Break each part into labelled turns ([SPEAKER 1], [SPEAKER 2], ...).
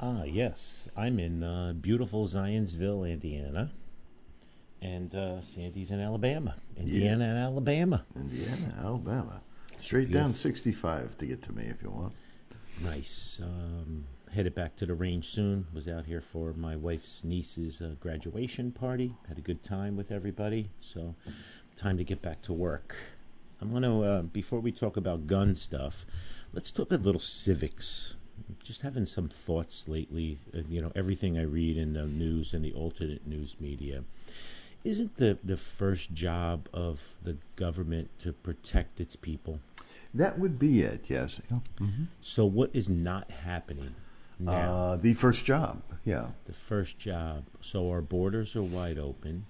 [SPEAKER 1] Ah, yes. I'm in uh, beautiful Zionsville, Indiana. And uh, Sandy's in Alabama. Indiana and Alabama.
[SPEAKER 2] Indiana, Alabama. Straight down 65 to get to me if you want.
[SPEAKER 1] Nice. Um, headed back to the range soon. Was out here for my wife's niece's uh, graduation party. Had a good time with everybody. So, time to get back to work. I'm going to, uh, before we talk about gun stuff, let's talk a little civics. Just having some thoughts lately, uh, you know, everything I read in the news and the alternate news media. Isn't the, the first job of the government to protect its people?
[SPEAKER 2] That would be it, yes.
[SPEAKER 1] So, what is not happening now?
[SPEAKER 2] Uh, the first job, yeah.
[SPEAKER 1] the first job. So our borders are wide open.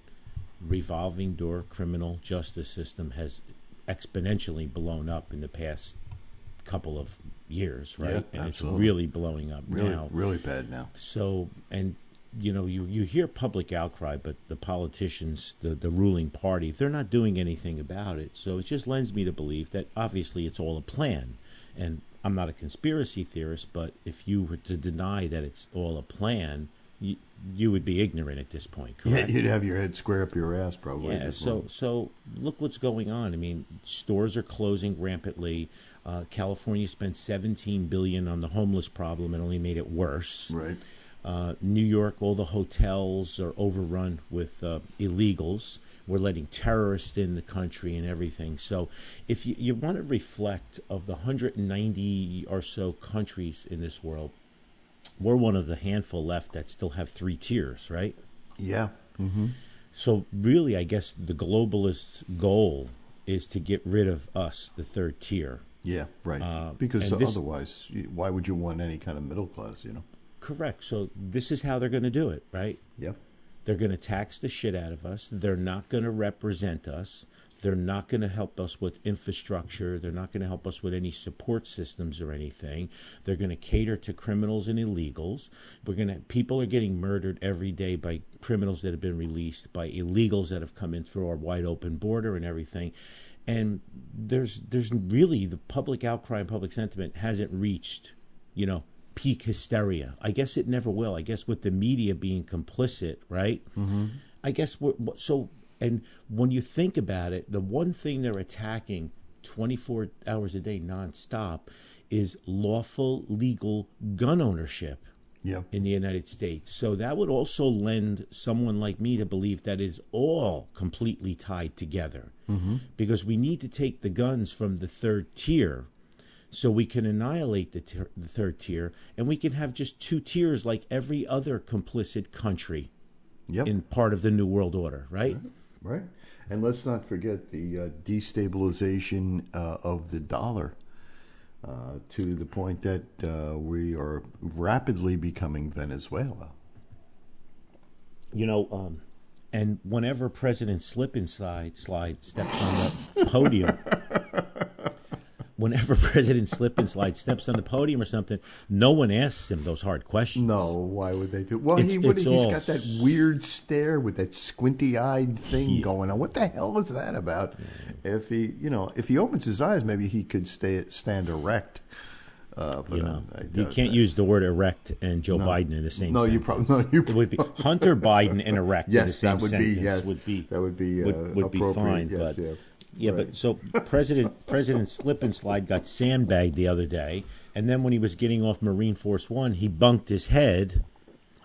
[SPEAKER 1] Revolving door criminal justice system has exponentially blown up in the past couple of years, right?
[SPEAKER 2] Yeah,
[SPEAKER 1] and
[SPEAKER 2] absolutely.
[SPEAKER 1] it's really blowing up
[SPEAKER 2] Really,
[SPEAKER 1] now.
[SPEAKER 2] really bad now.
[SPEAKER 1] So and you know you you hear public outcry, but the politicians, the the ruling party, they're not doing anything about it. So it just lends me to believe that obviously it's all a plan. And I'm not a conspiracy theorist, but if you were to deny that it's all a plan, you, you would be ignorant at this point,
[SPEAKER 2] Yeah, you'd have your head square up your ass probably.
[SPEAKER 1] Yeah, so so look what's going on. I mean, stores are closing rampantly. Uh, California spent 17 billion on the homeless problem and only made it worse.
[SPEAKER 2] Right.
[SPEAKER 1] Uh, New York, all the hotels are overrun with uh, illegals. We're letting terrorists in the country and everything. So, if you, you want to reflect of the 190 or so countries in this world, we're one of the handful left that still have three tiers, right?
[SPEAKER 2] Yeah. Mm-hmm.
[SPEAKER 1] So, really, I guess the globalist goal is to get rid of us, the third tier.
[SPEAKER 2] Yeah, right.
[SPEAKER 1] Uh,
[SPEAKER 2] because
[SPEAKER 1] this-
[SPEAKER 2] otherwise, why would you want any kind of middle class, you know?
[SPEAKER 1] Correct. So, this is how they're going to do it, right?
[SPEAKER 2] Yep.
[SPEAKER 1] They're going to tax the shit out of us. They're not going to represent us. They're not going to help us with infrastructure. They're not going to help us with any support systems or anything. They're going to cater to criminals and illegals. We're going to people are getting murdered every day by criminals that have been released, by illegals that have come in through our wide open border and everything. And there's there's really the public outcry and public sentiment hasn't reached, you know, peak hysteria. I guess it never will. I guess with the media being complicit, right? Mm-hmm. I guess we're, so. And when you think about it, the one thing they're attacking 24 hours a day nonstop is lawful, legal gun ownership
[SPEAKER 2] Yep.
[SPEAKER 1] in the United States. So that would also lend someone like me to believe that it's all completely tied together. Mm-hmm. Because we need to take the guns from the third tier so we can annihilate the, tier, the third tier and we can have just two tiers like every other complicit country
[SPEAKER 2] Yep.
[SPEAKER 1] in part of the New World Order, right?
[SPEAKER 2] Right. And let's not forget the uh, destabilization uh, of the dollar uh, to the point that uh, we are rapidly becoming Venezuela.
[SPEAKER 1] You know, um, and whenever President Slip Inside Slide steps on the podium, whenever President Slip and Slide steps on the podium or something, no one asks him those hard questions.
[SPEAKER 2] No, why would they do? Well,
[SPEAKER 1] It's-
[SPEAKER 2] he would,
[SPEAKER 1] it's
[SPEAKER 2] he's
[SPEAKER 1] all-
[SPEAKER 2] got that weird stare with that squinty-eyed thing
[SPEAKER 1] Yeah.
[SPEAKER 2] going on. What the hell is that about? If he, you know, if he opens his eyes, maybe he could stay stand erect. Uh, but
[SPEAKER 1] You
[SPEAKER 2] uh,
[SPEAKER 1] know,
[SPEAKER 2] I
[SPEAKER 1] you can't
[SPEAKER 2] that.
[SPEAKER 1] use the word erect and Joe Biden in the same.
[SPEAKER 2] No, you
[SPEAKER 1] sentence.
[SPEAKER 2] probably no, you
[SPEAKER 1] It would be Hunter Biden and erect. in the
[SPEAKER 2] Yes,
[SPEAKER 1] same
[SPEAKER 2] that would be yes.
[SPEAKER 1] Would be
[SPEAKER 2] that would be uh,
[SPEAKER 1] would, would be
[SPEAKER 2] appropriate.
[SPEAKER 1] fine.
[SPEAKER 2] yes,
[SPEAKER 1] but
[SPEAKER 2] yeah.
[SPEAKER 1] Yeah,
[SPEAKER 2] Right.
[SPEAKER 1] but so President President Slip and Slide got sandbagged the other day, and then when he was getting off Marine Force One, he bunked his head.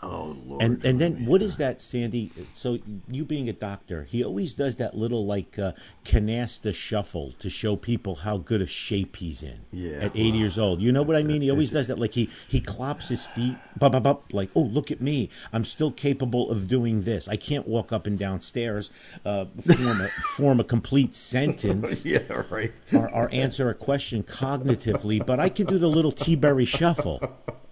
[SPEAKER 2] Oh Lord.
[SPEAKER 1] And and then what is that, Sandy? So you being a doctor, he always does that little like uh, canasta shuffle to show people how good a shape he's in.
[SPEAKER 2] Yeah,
[SPEAKER 1] At 80
[SPEAKER 2] well,
[SPEAKER 1] years old, you know what I mean. He always does that. Like he he claps his feet, bop, bop, bop, like oh look at me, I'm still capable of doing this. I can't walk up and down stairs, uh, form a form a complete sentence
[SPEAKER 2] yeah, right.
[SPEAKER 1] or, or answer a question cognitively, but I can do the little T-berry shuffle.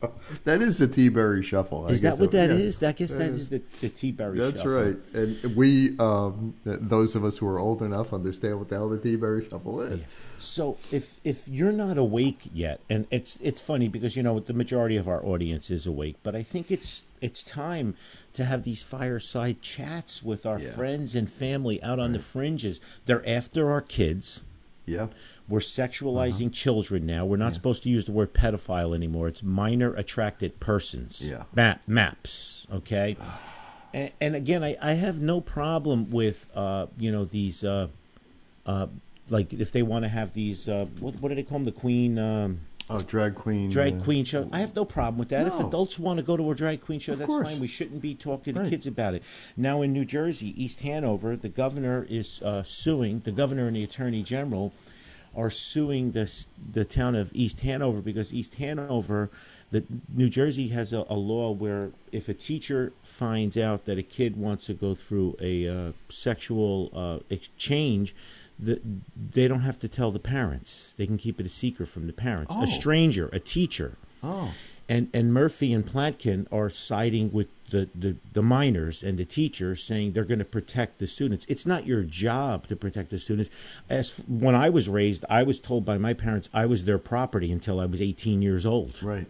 [SPEAKER 2] that is the T-Berry Shuffle. I
[SPEAKER 1] Is that what that
[SPEAKER 2] yeah.
[SPEAKER 1] is? I guess that is the, the T-Berry shuffle.
[SPEAKER 2] That's
[SPEAKER 1] Shuffle.
[SPEAKER 2] right. And we, um, those of us who are old enough, understand what the hell the T-Berry Shuffle is.
[SPEAKER 1] So if if you're not awake yet, and it's it's funny because you know the majority of our audience is awake, but I think it's it's time to have these fireside chats with our
[SPEAKER 2] Yeah.
[SPEAKER 1] friends and family out on the fringes. They're after our kids.
[SPEAKER 2] Yeah.
[SPEAKER 1] We're sexualizing children now. We're not supposed to use the word pedophile anymore. It's minor attracted persons.
[SPEAKER 2] Yeah.
[SPEAKER 1] Map, maps. Okay. and, and again, I, I have no problem with uh, you know these uh, uh, like if they want to have these uh, what what do they call them the queen um,
[SPEAKER 2] Oh, drag queen.
[SPEAKER 1] drag queen show. I have no problem with that. If adults want to go to a drag queen show, that's
[SPEAKER 2] course.
[SPEAKER 1] fine. We shouldn't be talking to kids about it. Now in New Jersey, East Hanover, the governor is uh, suing. The governor and the attorney general are suing the the town of East Hanover because East Hanover, the New Jersey has a, a law where if a teacher finds out that a kid wants to go through a uh, sexual uh, exchange. The, they don't have to tell the parents. They can keep it a secret from the parents.
[SPEAKER 2] Oh.
[SPEAKER 1] A stranger, a teacher,
[SPEAKER 2] Oh,
[SPEAKER 1] and and Murphy and Platkin are siding with the, the, the minors and the teachers, saying they're going to protect the students. It's not your job to protect the students. As when I was raised, I was told by my parents I was their property until I was 18 years old.
[SPEAKER 2] right.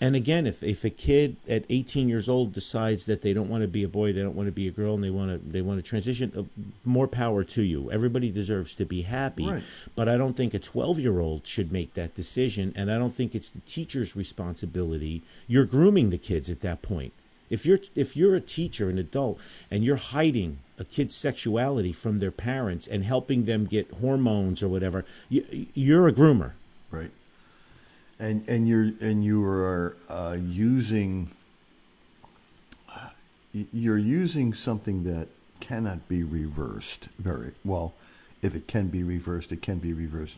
[SPEAKER 1] And again, if, if a kid at 18 years old decides that they don't want to be a boy, they don't want to be a girl, and they want to they want to transition, uh, more power to you. Everybody deserves to be happy,
[SPEAKER 2] Right.
[SPEAKER 1] but I don't think a 12 year old should make that decision, and I don't think it's the teacher's responsibility. You're grooming the kids at that point. If you're if you're a teacher, an adult, and you're hiding a kid's sexuality from their parents and helping them get hormones or whatever, you, you're a groomer.
[SPEAKER 2] And and you're and you are uh, using you're using something that cannot be reversed very well. If it can be reversed, it can be reversed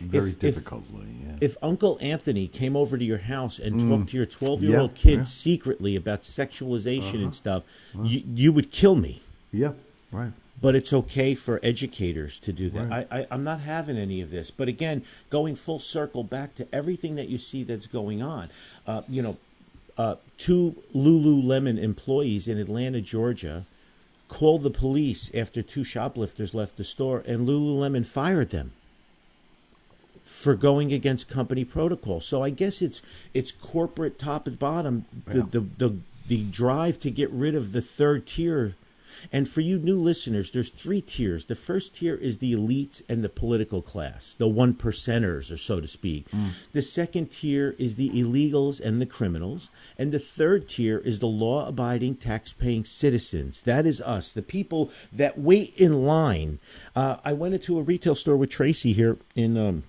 [SPEAKER 2] very
[SPEAKER 1] If- if-
[SPEAKER 2] difficultly. yeah.
[SPEAKER 1] If Uncle Anthony came over to your house and talked to your 12 year old
[SPEAKER 2] Mm. Yeah. Uh-huh.
[SPEAKER 1] secretly about sexualization and stuff, you, you would kill me.
[SPEAKER 2] yeah. Right.
[SPEAKER 1] But it's okay for educators to do that.
[SPEAKER 2] Right.
[SPEAKER 1] I, I, I'm not having any of this. But again, going full circle back to everything that you see that's going on, uh, you know, uh, two Lululemon employees in Atlanta, Georgia, called the police after two shoplifters left the store, and Lululemon fired them for going against company protocol. So I guess it's it's corporate top and bottom the,
[SPEAKER 2] Yeah.
[SPEAKER 1] the the the drive to get rid of the third tier. And for you new listeners, there's three tiers. The first tier is the elites and the political class, the one percenters, or so to speak. The second tier is the illegals and the criminals. And the third tier is the law abiding, tax paying citizens. That is us, the people that wait in line. Uh, I went into a retail store with Tracy here in um,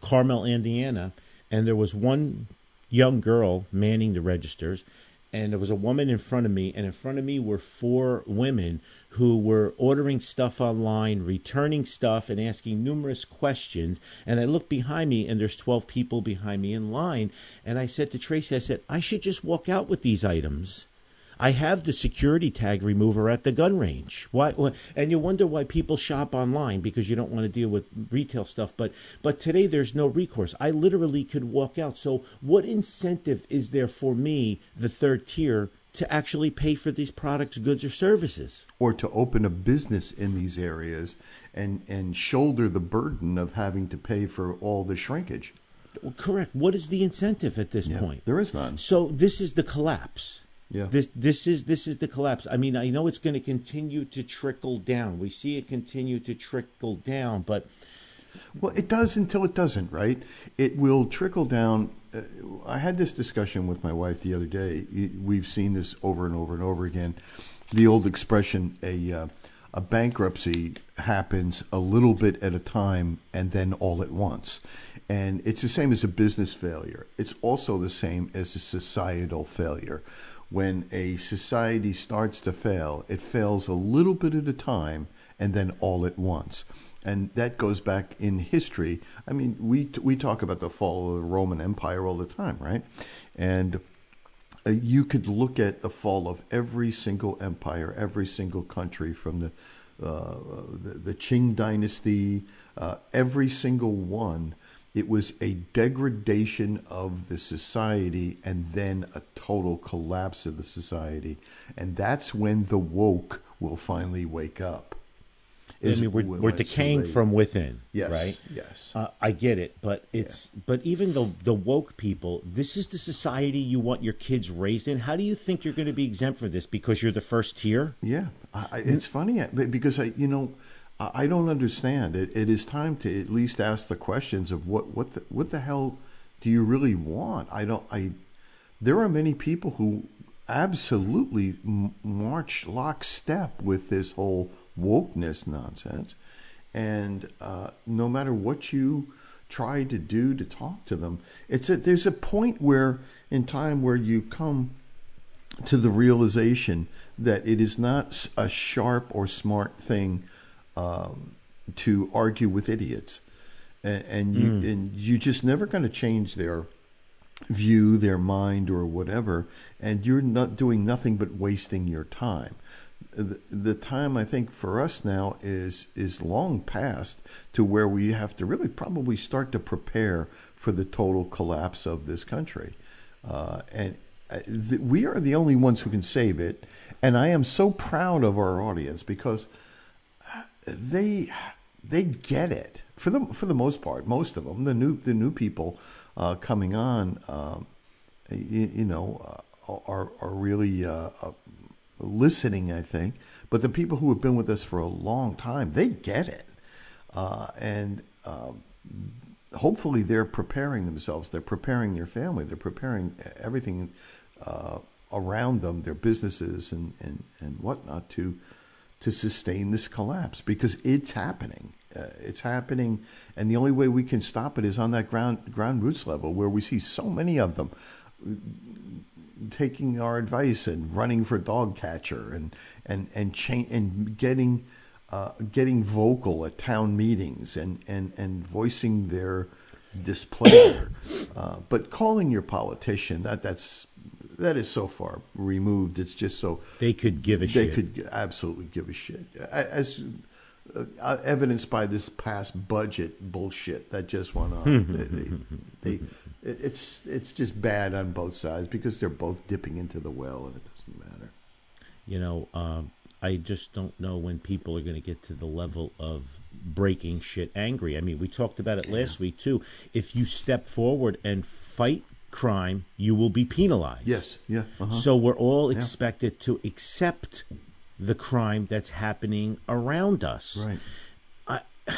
[SPEAKER 1] Carmel, Indiana, and there was one young girl manning the registers, and there was a woman in front of me, and in front of me were four women who were ordering stuff online, returning stuff, and asking numerous questions. And I looked behind me, and there's 12 people behind me in line, and I said to Tracy, I said, I should just walk out with these items. I have the security tag remover at the gun range. Why? And you wonder why people shop online because you don't want to deal with retail stuff. But but today there's no recourse. I literally could walk out. So what incentive is there for me, the third tier, to actually pay for these products, goods, or services?
[SPEAKER 2] Or to open a business in these areas and and shoulder the burden of having to pay for all the shrinkage.
[SPEAKER 1] Correct. What is the incentive at this
[SPEAKER 2] Yeah,
[SPEAKER 1] point?
[SPEAKER 2] there is none.
[SPEAKER 1] So this is the collapse.
[SPEAKER 2] Yeah.
[SPEAKER 1] This this is this is the collapse. I mean, I know it's going to continue to trickle down. We see it continue to trickle down, but
[SPEAKER 2] Well, it does until it doesn't, right? It will trickle down. Uh, I had this discussion with my wife the other day. We've seen this over and over and over again. The old expression, a uh, a bankruptcy happens a little bit at a time and then all at once. And it's the same as a business failure. It's also the same as a societal failure. When a society starts to fail, it fails a little bit at a time and then all at once and that goes back in history. I mean, we we talk about the fall of the Roman Empire all the time, right? And uh, you could look at the fall of every single empire, every single country, from the uh, the, the Qing dynasty, uh, every single one It was a degradation of the society and then a total collapse of the society. And that's when the woke will finally wake up.
[SPEAKER 1] I mean, we're, we're decaying from within,
[SPEAKER 2] Yes,
[SPEAKER 1] right?
[SPEAKER 2] yes.
[SPEAKER 1] Uh, I get it, but it's but even the the woke people, this is the society you want your kids raised in. How do you think you're going to be exempt from this because you're the first tier?
[SPEAKER 2] Yeah, I, I- it's funny because I, you know, I, don't understand. It, it is time to at least ask the questions of what what the, what the hell do you really want? I don't. I there are many people who absolutely march lockstep with this whole wokeness nonsense, and uh, no matter what you try to do to talk to them, it's a, there's a point where in time where you come to the realization that it is not a sharp or smart thing um, to argue with idiots, and, and you and you just never going to change their view, their mind, or whatever, and you're not doing nothing but wasting your time. The, the time I think for us now is is long past to where we have to really probably start to prepare for the total collapse of this country, uh, and uh, th- we are the only ones who can save it. And I am so proud of our audience because they they get it for the for the most part. Most of them, the new the new people uh, coming on, um, you, you know, uh, are are really uh, uh, listening. I think, but the people who have been with us for a long time, they get it, uh, and. Um, hopefully they're preparing themselves they're preparing their family they're preparing everything uh, around them their businesses and, and, and whatnot to to sustain this collapse because it's happening. Uh, it's happening and the only way we can stop it is on that ground ground roots level where we see so many of them taking our advice and running for dog catcher and and and cha- and getting uh, getting vocal at town meetings and and and voicing their displeasure, uh, but calling your politician that that's that is so far removed. It's just so
[SPEAKER 1] They could give a shit.
[SPEAKER 2] they
[SPEAKER 1] shit.
[SPEAKER 2] could absolutely give a shit as uh, evidenced by this past budget bullshit that just went on. they, they, they, it's it's just bad on both sides because they're both dipping into the well, and it doesn't matter.
[SPEAKER 1] You know, um, I just don't know when people are going to get to the level of breaking shit angry. I mean, we talked about it last week too. If you step forward and fight crime, you will be penalized.
[SPEAKER 2] Yes, yeah, uh-huh.
[SPEAKER 1] So we're all expected to accept the crime that's happening around us.
[SPEAKER 2] right.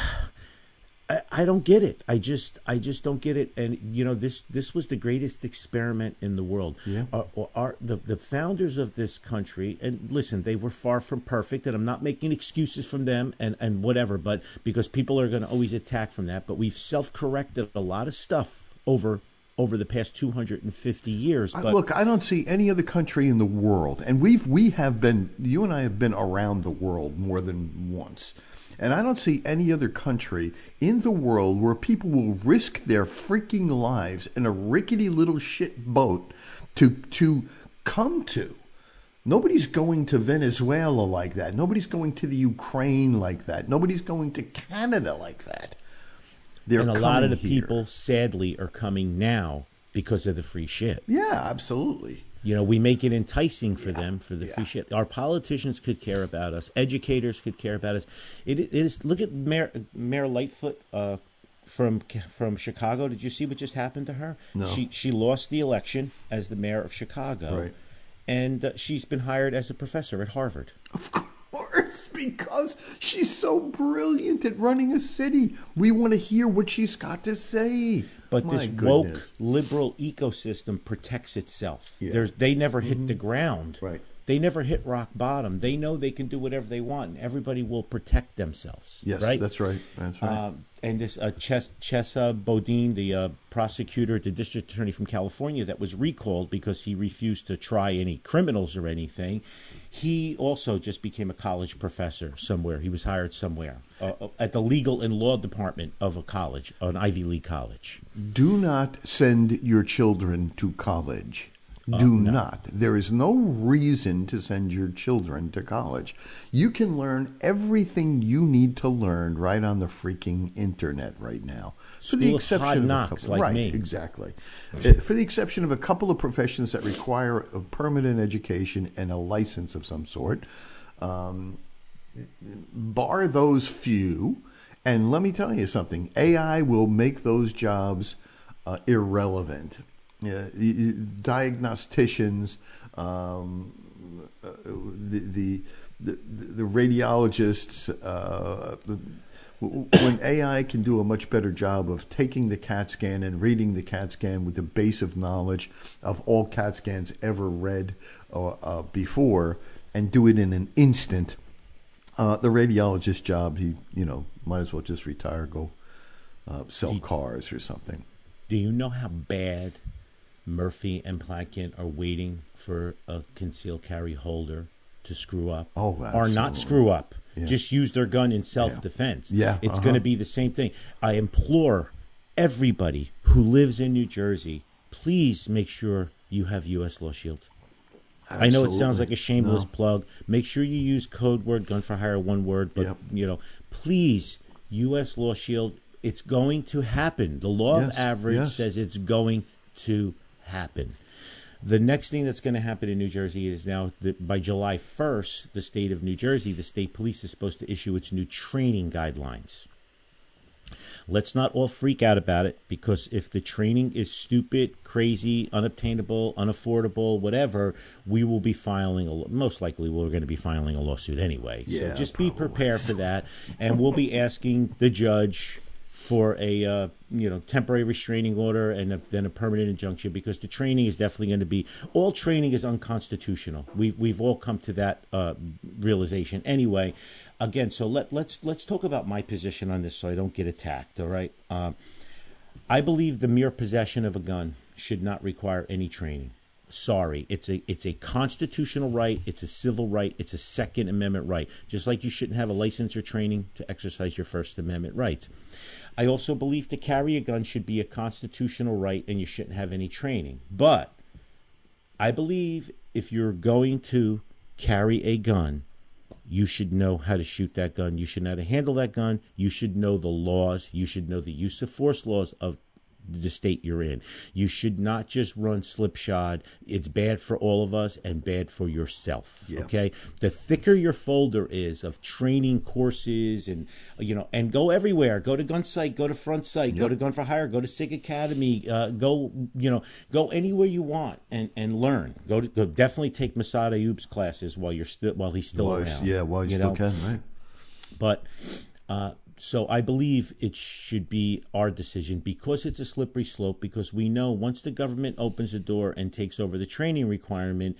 [SPEAKER 1] I, I don't get it. I just I just don't get it. And you know this this was the greatest experiment in the world.
[SPEAKER 2] Yeah.
[SPEAKER 1] Our, our, the the founders of this country and listen, they were far from perfect, and I'm not making excuses from them and and whatever, but because people are going to always attack from that. But we've self corrected a lot of stuff over over the past 250 years. But
[SPEAKER 2] Look, I don't see any other country in the world, and we've we have been you and I have been around the world more than once, and I don't see any other country in the world where people will risk their freaking lives in a rickety little shit boat to to come to. Nobody's going to Venezuela like that. Nobody's going to the Ukraine like that. Nobody's going to Canada like that. They're
[SPEAKER 1] and a lot of the
[SPEAKER 2] here.
[SPEAKER 1] people, sadly, are coming now because of the free shit.
[SPEAKER 2] Yeah, absolutely.
[SPEAKER 1] You know, we make it enticing for them for the free shit. Our politicians could care about us. Educators could care about us. It, it is. Look at Mayor Mayor Lightfoot uh, from from Chicago. Did you see what just happened to her?
[SPEAKER 2] No.
[SPEAKER 1] She she lost the election as the mayor of Chicago,
[SPEAKER 2] Right.
[SPEAKER 1] and uh, she's been hired as a professor at Harvard.
[SPEAKER 2] Of course, because she's so brilliant at running a city. We want to hear what she's got to say.
[SPEAKER 1] But
[SPEAKER 2] My
[SPEAKER 1] this
[SPEAKER 2] goodness.
[SPEAKER 1] woke liberal ecosystem protects itself.
[SPEAKER 2] Yeah. Mm-hmm.
[SPEAKER 1] There's they never hit the ground.
[SPEAKER 2] Right.
[SPEAKER 1] They never hit rock bottom. They know they can do whatever they want, and everybody will protect themselves.
[SPEAKER 2] Yes,
[SPEAKER 1] right.
[SPEAKER 2] that's right. That's right.
[SPEAKER 1] Um, and this uh, Ches- Chesa Boudin, the uh, prosecutor, the district attorney from California, that was recalled because he refused to try any criminals or anything. He also just became a college professor somewhere. He was hired somewhere uh, uh, at the legal and law department of a college, an Ivy League college.
[SPEAKER 2] Do not send your children to college. Do not. There is no reason to send your children to college. You can learn everything you need to learn right on the freaking internet right now. For
[SPEAKER 1] exception of knocks, like
[SPEAKER 2] right,
[SPEAKER 1] me.
[SPEAKER 2] exactly. Uh, For the exception of a couple of professions that require a permanent education and a license of some sort, um, bar those few, and let me tell you something: AI will make those jobs uh, irrelevant. Yeah, y- y- diagnosticians, um, uh, the, the the the radiologists. Uh, when AI can do a much better job of taking the CAT scan and reading the CAT scan with the base of knowledge of all CAT scans ever read uh, uh, before, and do it in an instant, uh, the radiologist job, he you know might as well just retire, go uh, sell cars or something.
[SPEAKER 1] Do you know how bad Murphy and Platkin are waiting for a concealed carry holder to screw up?
[SPEAKER 2] Oh,
[SPEAKER 1] Or not screw up.
[SPEAKER 2] Yeah.
[SPEAKER 1] Just use their gun in self defense.
[SPEAKER 2] Yeah,
[SPEAKER 1] It's
[SPEAKER 2] uh-huh.
[SPEAKER 1] going to be the same thing. I implore everybody who lives in New Jersey, please make sure you have U.S. Law Shield. I know it sounds like a shameless
[SPEAKER 2] No.
[SPEAKER 1] plug. Make sure you use code word gun for hire one word, but
[SPEAKER 2] Yep.
[SPEAKER 1] you know, please U.S. Law Shield. It's going to happen. The law of average
[SPEAKER 2] yes.
[SPEAKER 1] says it's going to happen. The next thing that's going to happen in New Jersey is now that by July 1st, the state of New Jersey, the state police is supposed to issue its new training guidelines. Let's not all freak out about it because if the training is stupid, crazy, unobtainable, unaffordable, whatever, we will be filing a most likely we're going to be filing a lawsuit anyway.
[SPEAKER 2] Yeah,
[SPEAKER 1] so just be prepared for that and we'll be asking the judge for a uh, you know temporary restraining order and a, then a permanent injunction because the training is definitely going to be all training is unconstitutional. We've we've all come to that uh, realization anyway. Again, so let let's let's talk about my position on this so I don't get attacked. All right, um, I believe the mere possession of a gun should not require any training. Sorry, it's a it's a constitutional right, it's a civil right, it's a Second Amendment right. Just like you shouldn't have a license or training to exercise your First Amendment rights. I also believe to carry a gun should be a constitutional right and you shouldn't have any training. But I believe if you're going to carry a gun, you should know how to shoot that gun. You should know how to handle that gun. You should know the laws. You should know the use of force laws of the state you're in. You should not just run slipshod. It's bad for all of us and bad for yourself.
[SPEAKER 2] Yeah.
[SPEAKER 1] Okay? The thicker your folder is of training courses and you know, and go everywhere. Go to Gunsite, go to Front Sight, go to Gun for Hire, go to SIG Academy, uh, go you know, go anywhere you want and and learn. Go to go definitely take Massad Ayoob's classes while you're still while he's still
[SPEAKER 2] While-
[SPEAKER 1] around.
[SPEAKER 2] yeah, while you, still
[SPEAKER 1] know?
[SPEAKER 2] can, right?
[SPEAKER 1] But uh, so I believe it should be our decision because it's a slippery slope. Because we know once the government opens the door and takes over the training requirement,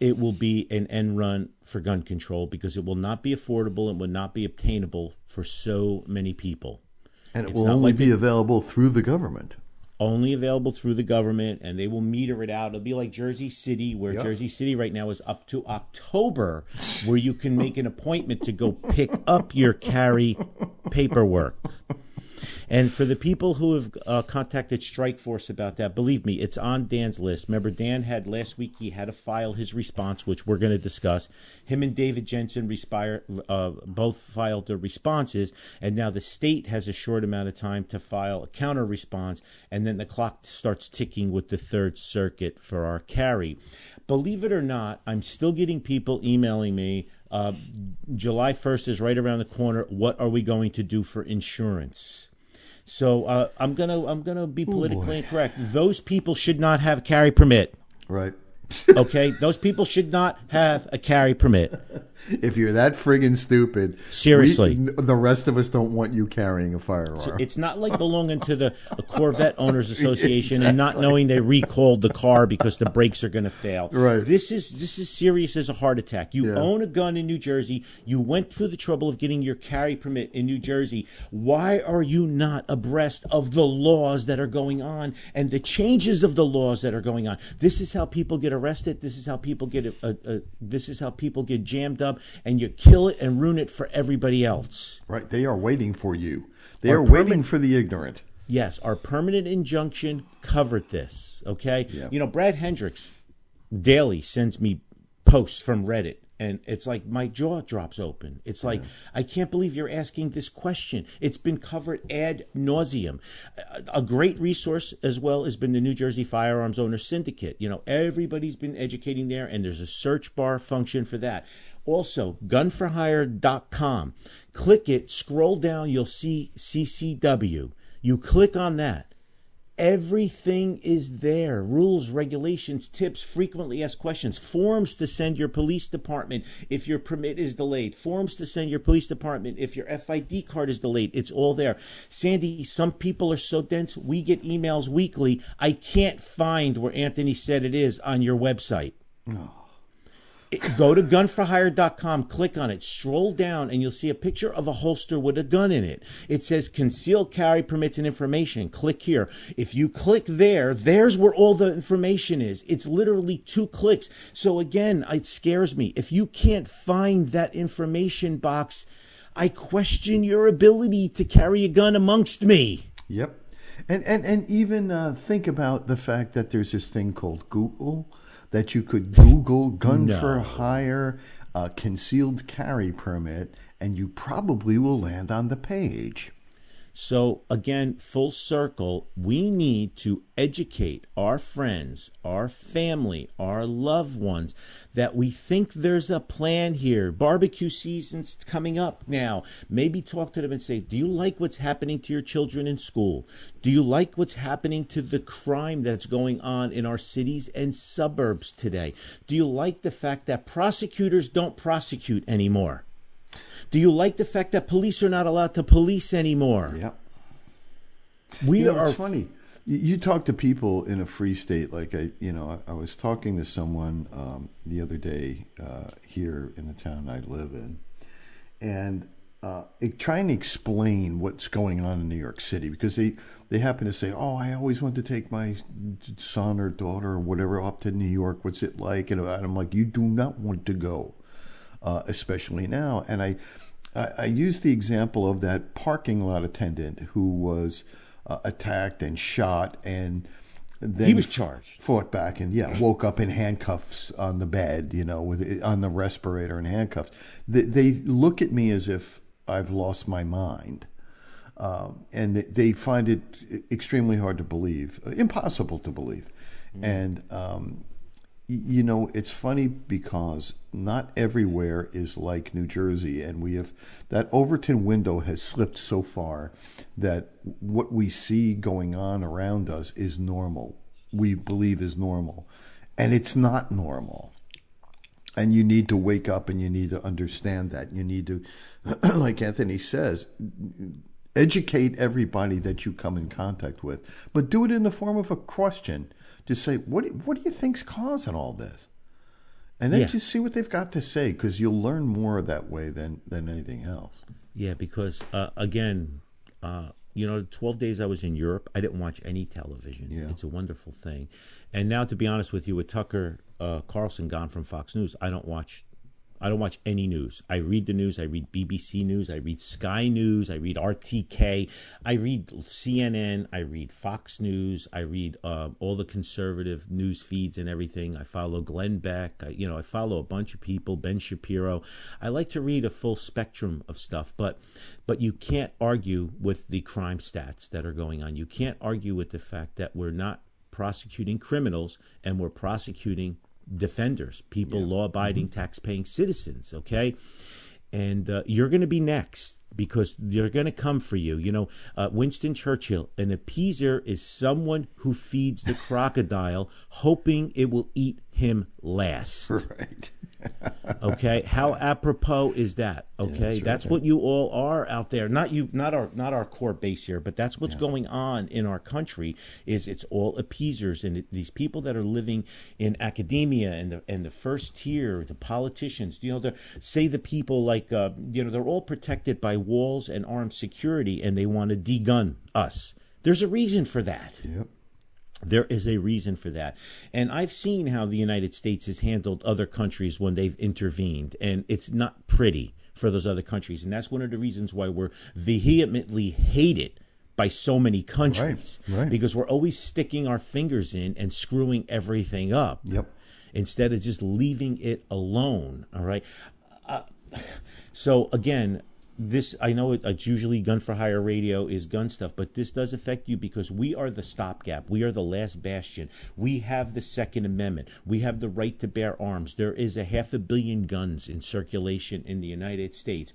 [SPEAKER 1] it will be an end run for gun control because it will not be affordable and will not be obtainable for so many people.
[SPEAKER 2] And it
[SPEAKER 1] It's
[SPEAKER 2] will only
[SPEAKER 1] like
[SPEAKER 2] be available through the government.
[SPEAKER 1] Only available through the government and they will meter it out. It'll be like Jersey City, where
[SPEAKER 2] Yep.
[SPEAKER 1] Jersey City right now is up to October, where you can make an appointment to go pick up your carry paperwork. And for the people who have uh, contacted Strike Force about that, believe me, it's on Dan's list. Remember, Dan had last week, he had to file his response, which we're going to discuss. Him and David Jensen respire, uh, both filed their responses, and now the state has a short amount of time to file a counter response, and then the clock starts ticking with the Third Circuit for our carry. Believe it or not, I'm still getting people emailing me. Uh, July 1st is right around the corner. What are we going to do for insurance? So uh, I'm gonna I'm gonna be politically incorrect. Those people should not have carry permit.
[SPEAKER 2] Right.
[SPEAKER 1] Okay, those people should not have a carry permit.
[SPEAKER 2] If you're that friggin' stupid,
[SPEAKER 1] Seriously.
[SPEAKER 2] we- the rest of us don't want you carrying a firearm.
[SPEAKER 1] It's not like belonging to the Corvette Owners Association and not knowing they recalled the car because the brakes are going to fail.
[SPEAKER 2] Right.
[SPEAKER 1] This is this is serious as a heart attack. You
[SPEAKER 2] Yeah.
[SPEAKER 1] own a gun in New Jersey. You went through the trouble of getting your carry permit in New Jersey. Why are you not abreast of the laws that are going on and the changes of the laws that are going on? This is how people get arrested. This is how people get a, a, a this is how people get jammed up and you kill it and ruin it for everybody else.
[SPEAKER 2] right. They are waiting for you. They
[SPEAKER 1] Our
[SPEAKER 2] are waiting for the ignorant.
[SPEAKER 1] Yes, our permanent injunction covered this. Okay,
[SPEAKER 2] Yeah.
[SPEAKER 1] you know Brad Hendricks daily sends me posts from Reddit and it's like my jaw drops open. It's like I can't believe you're asking this question. It's been covered ad nauseum. A, great resource as well has been the New Jersey Firearms Owners Syndicate. You know, everybody's been educating there, and there's a search bar function for that. Also, gunforhire.com. Click it, scroll down, you'll see CCW. You click on that Everything is there rules, regulations, tips, frequently asked questions, forms to send your police department if your permit is delayed, forms to send your police department if your FID card is delayed. It's all there. Sandy, some people are so dense, we get emails weekly. I can't find where Anthony said it is on your website. Oh go to gunforhire.com, click on it, stroll down, and you'll see a picture of a holster with a gun in it. It says concealed carry permits and information. Click here. If you click there, there's where all the information is. It's literally two clicks. So again, it scares me. If you can't find that information box, I question your ability to carry a gun amongst me.
[SPEAKER 2] Yep. And, and, and even uh, think about the fact that there's this thing called Google that you could Google gun no. for hire uh, concealed carry permit, and you probably will land on the page.
[SPEAKER 1] So, again, full circle, we need to educate our friends, our family, our loved ones that we think there's a plan here. Barbecue season's coming up now. Maybe talk to them and say, Do you like what's happening to your children in school? Do you like what's happening to the crime that's going on in our cities and suburbs today? Do you like the fact that prosecutors don't prosecute anymore? Do you like the fact that police are not allowed to police anymore?
[SPEAKER 2] Yeah.
[SPEAKER 1] We
[SPEAKER 2] you know,
[SPEAKER 1] are
[SPEAKER 2] it's funny. You, talk to people in a free state, like I, you know, I, I was talking to someone um, the other day uh, here in the town I live in, and uh, trying to explain what's going on in New York City because they they happen to say, "Oh, I always want to take my son or daughter or whatever up to New York. What's it like?" And I'm like, "You do not want to go, uh, especially now." And I I, I use the example of that parking lot attendant who was uh, attacked and shot and then
[SPEAKER 1] he was charged
[SPEAKER 2] fought back and yeah woke up in handcuffs on the bed you know with on the respirator and handcuffs they, they look at me as if i've lost my mind um, and they find it extremely hard to believe impossible to believe mm-hmm. and um, you know, it's funny because not everywhere is like New Jersey, and we have that Overton window has slipped so far that what we see going on around us is normal. We believe is normal, and it's not normal. And you need to wake up and you need to understand that. You need to, like Anthony says, educate everybody that you come in contact with, but do it in the form of a question to say, what, what do you think's causing all this? And then yeah. just see what they've got to say because you'll learn more that way than, than anything else.
[SPEAKER 1] Yeah, because uh, again, uh, you know, 12 days I was in Europe, I didn't watch any television. Yeah. It's a wonderful thing. And now, to be honest with you, with Tucker uh, Carlson gone from Fox News, I don't watch I don't watch any news. I read the news. I read BBC News. I read Sky News. I read RTK. I read CNN. I read Fox News. I read uh, all the conservative news feeds and everything. I follow Glenn Beck. I, you know, I follow a bunch of people. Ben Shapiro. I like to read a full spectrum of stuff, but but you can't argue with the crime stats that are going on. You can't argue with the fact that we're not prosecuting criminals and we're prosecuting defenders, people, yeah. law abiding, mm-hmm. tax paying citizens, okay? And uh, you're going to be next because they're going to come for you. You know, uh, Winston Churchill, an appeaser is someone who feeds the crocodile, hoping it will eat him last.
[SPEAKER 2] Right
[SPEAKER 1] okay, how apropos is that? Okay, yeah, that's, that's what you all are out there. Not you, not our, not our core base here, but that's what's yeah. going on in our country. Is it's all appeasers and it, these people that are living in academia and the and the first tier, the politicians. You know, the, say the people like uh, you know they're all protected by walls and armed security, and they want to degun us. There's a reason for that.
[SPEAKER 2] Yep.
[SPEAKER 1] There is a reason for that. And I've seen how the United States has handled other countries when they've intervened, and it's not pretty for those other countries. And that's one of the reasons why we're vehemently hated by so many countries
[SPEAKER 2] right, right.
[SPEAKER 1] because we're always sticking our fingers in and screwing everything up.
[SPEAKER 2] Yep.
[SPEAKER 1] instead of just leaving it alone. All right. Uh, so again, this I know it, it's usually gun for hire radio is gun stuff, but this does affect you because we are the stopgap. We are the last bastion. We have the Second Amendment. We have the right to bear arms. There is a half a billion guns in circulation in the United States,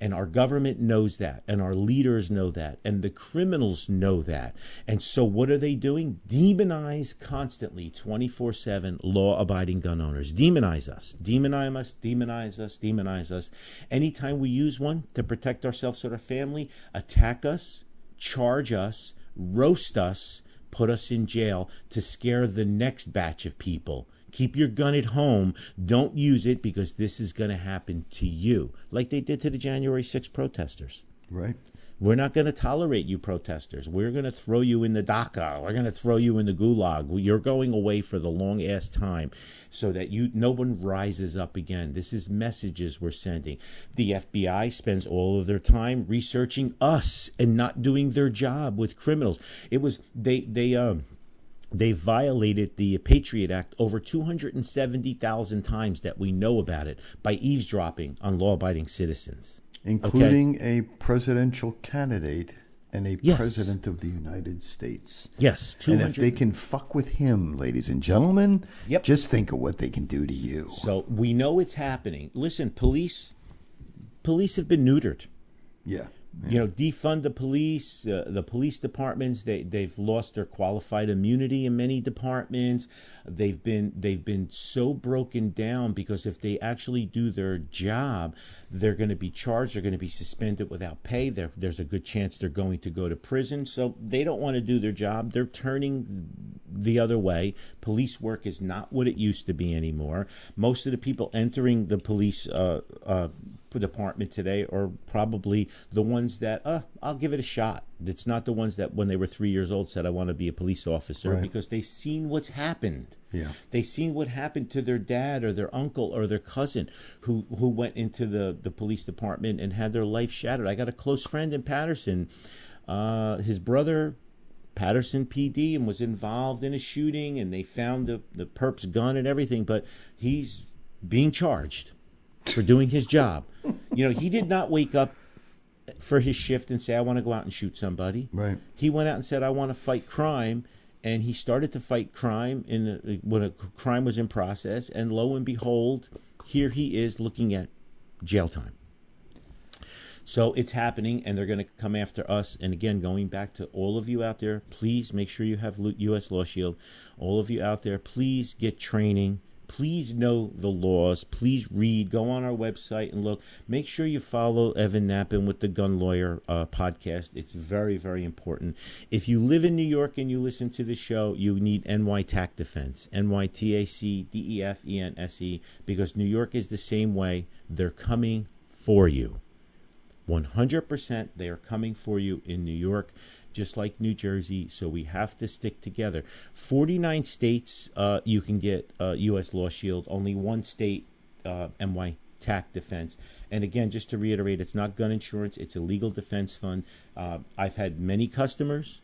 [SPEAKER 1] and our government knows that, and our leaders know that, and the criminals know that. And so, what are they doing? Demonize constantly, twenty four seven, law abiding gun owners. Demonize us, demonize us, demonize us, demonize us. Anytime we use one to protect ourselves or our family, attack us, charge us, roast us, put us in jail to scare the next batch of people. Keep your gun at home. Don't use it because this is going to happen to you, like they did to the January 6 protesters.
[SPEAKER 2] Right.
[SPEAKER 1] We're not going to tolerate you protesters. We're going to throw you in the DACA. We're going to throw you in the gulag. You're going away for the long ass time so that you no one rises up again. This is messages we're sending. The FBI spends all of their time researching us and not doing their job with criminals. It was they they um they violated the Patriot Act over 270,000 times that we know about it by eavesdropping on law abiding citizens.
[SPEAKER 2] Including okay. a presidential candidate and a
[SPEAKER 1] yes.
[SPEAKER 2] president of the United States.
[SPEAKER 1] Yes,
[SPEAKER 2] 200. and if they can fuck with him, ladies and gentlemen,
[SPEAKER 1] yep.
[SPEAKER 2] just think of what they can do to you.
[SPEAKER 1] So we know it's happening. Listen, police, police have been neutered.
[SPEAKER 2] Yeah. Yeah.
[SPEAKER 1] You know, defund the police, uh, the police departments. They they've lost their qualified immunity in many departments. They've been they've been so broken down because if they actually do their job, they're going to be charged. They're going to be suspended without pay. There, there's a good chance they're going to go to prison. So they don't want to do their job. They're turning the other way. Police work is not what it used to be anymore. Most of the people entering the police uh, uh, department today are probably the ones that, uh, I'll give it a shot. It's not the ones that when they were three years old said, I want to be a police officer
[SPEAKER 2] right.
[SPEAKER 1] because they've seen what's happened.
[SPEAKER 2] Yeah.
[SPEAKER 1] They've seen what happened to their dad or their uncle or their cousin who, who went into the, the police department and had their life shattered. I got a close friend in Paterson. Uh, his brother Paterson PD and was involved in a shooting, and they found the the perp's gun and everything. But he's being charged for doing his job. You know, he did not wake up for his shift and say, "I want to go out and shoot somebody."
[SPEAKER 2] Right.
[SPEAKER 1] He went out and said, "I want to fight crime." And he started to fight crime in the, when a crime was in process, and lo and behold, here he is looking at jail time. So it's happening, and they're going to come after us. And again, going back to all of you out there, please make sure you have U.S. Law Shield. All of you out there, please get training. Please know the laws. Please read. Go on our website and look. Make sure you follow Evan Nappen with the Gun Lawyer uh, podcast. It's very, very important. If you live in New York and you listen to the show, you need NY TAC Defense. N Y T A C D E F E N S E, because New York is the same way. They're coming for you. 100% they are coming for you in New York just like New Jersey. So we have to stick together. 49 states uh, you can get uh, U.S. Law Shield. Only one state, uh, NY TAC Defense. And again, just to reiterate, it's not gun insurance. It's a legal defense fund. Uh, I've had many customers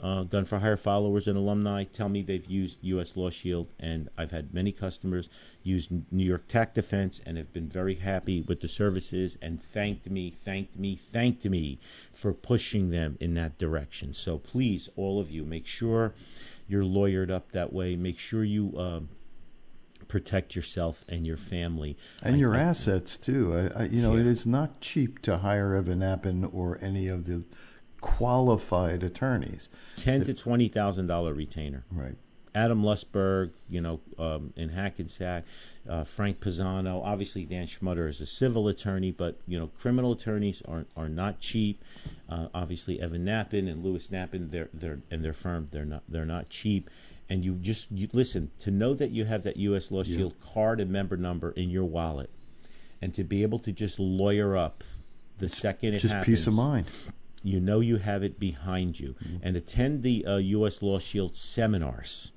[SPEAKER 1] uh, Gun for Hire followers and alumni tell me they've used U.S. Law Shield, and I've had many customers use New York TAC Defense and have been very happy with the services and thanked me, thanked me, thanked me for pushing them in that direction. So please, all of you, make sure you're lawyered up that way. Make sure you. Um, protect yourself and your family
[SPEAKER 2] and I, your I, assets too. I, you know, yeah. it is not cheap to hire Evan Nappen or any of the qualified attorneys.
[SPEAKER 1] Ten to twenty thousand dollar retainer.
[SPEAKER 2] Right.
[SPEAKER 1] Adam Lusberg, you know, um, in Hackensack, uh, Frank Pisano. Obviously, Dan Schmutter is a civil attorney, but you know, criminal attorneys are are not cheap. Uh, obviously, Evan Nappen and Louis Nappen, they're they're and their firm, they're not they're not cheap. And you just you listen to know that you have that U.S. Law Shield yeah. card and member number in your wallet, and to be able to just lawyer up the second it
[SPEAKER 2] just
[SPEAKER 1] happens.
[SPEAKER 2] peace of mind
[SPEAKER 1] you know you have it behind you, mm-hmm. and attend the uh, U.S. Law Shield seminars.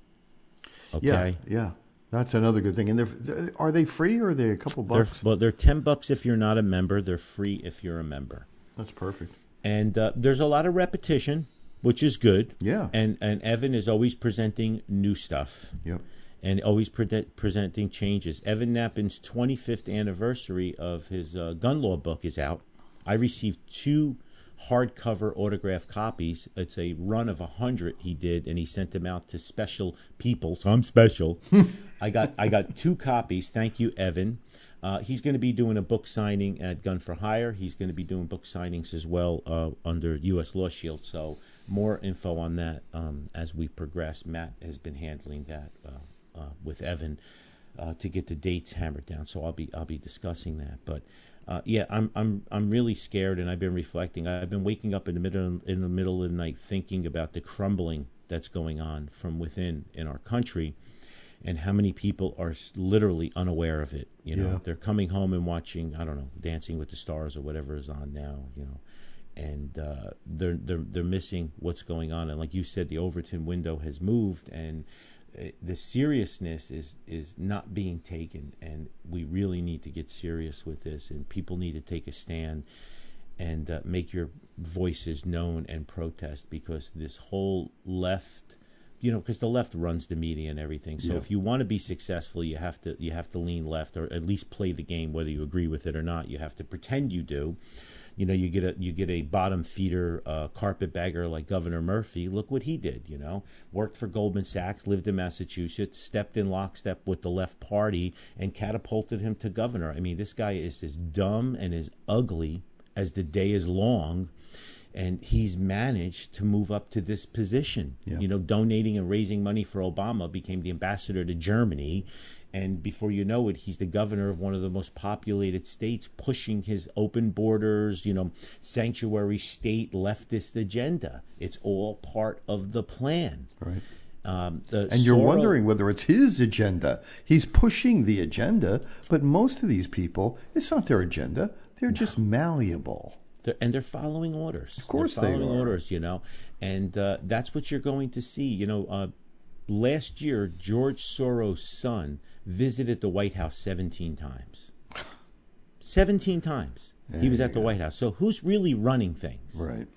[SPEAKER 1] Okay.
[SPEAKER 2] Yeah, yeah, that's another good thing. And they're are they free or are they a couple bucks?
[SPEAKER 1] They're, well, they're ten bucks if you're not a member. They're free if you're a member.
[SPEAKER 2] That's perfect.
[SPEAKER 1] And uh, there's a lot of repetition, which is good.
[SPEAKER 2] Yeah.
[SPEAKER 1] And and Evan is always presenting new stuff.
[SPEAKER 2] Yep.
[SPEAKER 1] and always pre- presenting changes. Evan Nappen's 25th anniversary of his uh, gun law book is out. I received two hardcover autograph copies. It's a run of a hundred he did, and he sent them out to special people. So I'm special. I got I got two copies. Thank you, Evan. Uh, he's going to be doing a book signing at Gun for Hire. He's going to be doing book signings as well uh, under U.S. Law Shield. So more info on that um, as we progress. Matt has been handling that uh, uh with Evan uh, to get the dates hammered down. So I'll be I'll be discussing that. But uh, yeah, I'm I'm I'm really scared, and I've been reflecting. I've been waking up in the middle in the middle of the night thinking about the crumbling that's going on from within in our country and how many people are literally unaware of it. You know,
[SPEAKER 2] Yeah.
[SPEAKER 1] they're coming home and watching I don't know, Dancing with the Stars or whatever is on now. You know, and uh, they're they're they're missing what's going on. And like you said, the Overton window has moved, and the seriousness is is not being taken. And we really need to get serious with this, and people need to take a stand and uh, make your voices known and protest because this whole left you know because the left runs the media and everything so
[SPEAKER 2] Yeah.
[SPEAKER 1] if you want to be successful you have to you have to lean left or at least play the game whether you agree with it or not you have to pretend you do you know you get a you get a bottom feeder uh, carpetbagger like governor murphy look what he did you know. Worked for goldman sachs lived in massachusetts stepped in lockstep with the left party and catapulted him to governor. I mean this guy is as dumb and as ugly as the day is long and he's managed to move up to this position.
[SPEAKER 2] Yeah.
[SPEAKER 1] you know donating and raising money for obama became the ambassador to germany and before you know it he's the governor of one of the most populated states pushing his open borders you know sanctuary state leftist agenda it's all part of the plan
[SPEAKER 2] Right.
[SPEAKER 1] um,
[SPEAKER 2] And you're wondering whether it's his agenda. He's pushing the agenda, but most of these people, it's not their agenda. They're just malleable.
[SPEAKER 1] They're, and they're following orders. Of
[SPEAKER 2] course they
[SPEAKER 1] they're following
[SPEAKER 2] are.
[SPEAKER 1] orders. You know, and uh, that's what you're going to see. You know, uh, last year George Soros' son visited the White House 17 times. 17 times he was at the White House. So who's really running things?
[SPEAKER 2] Right.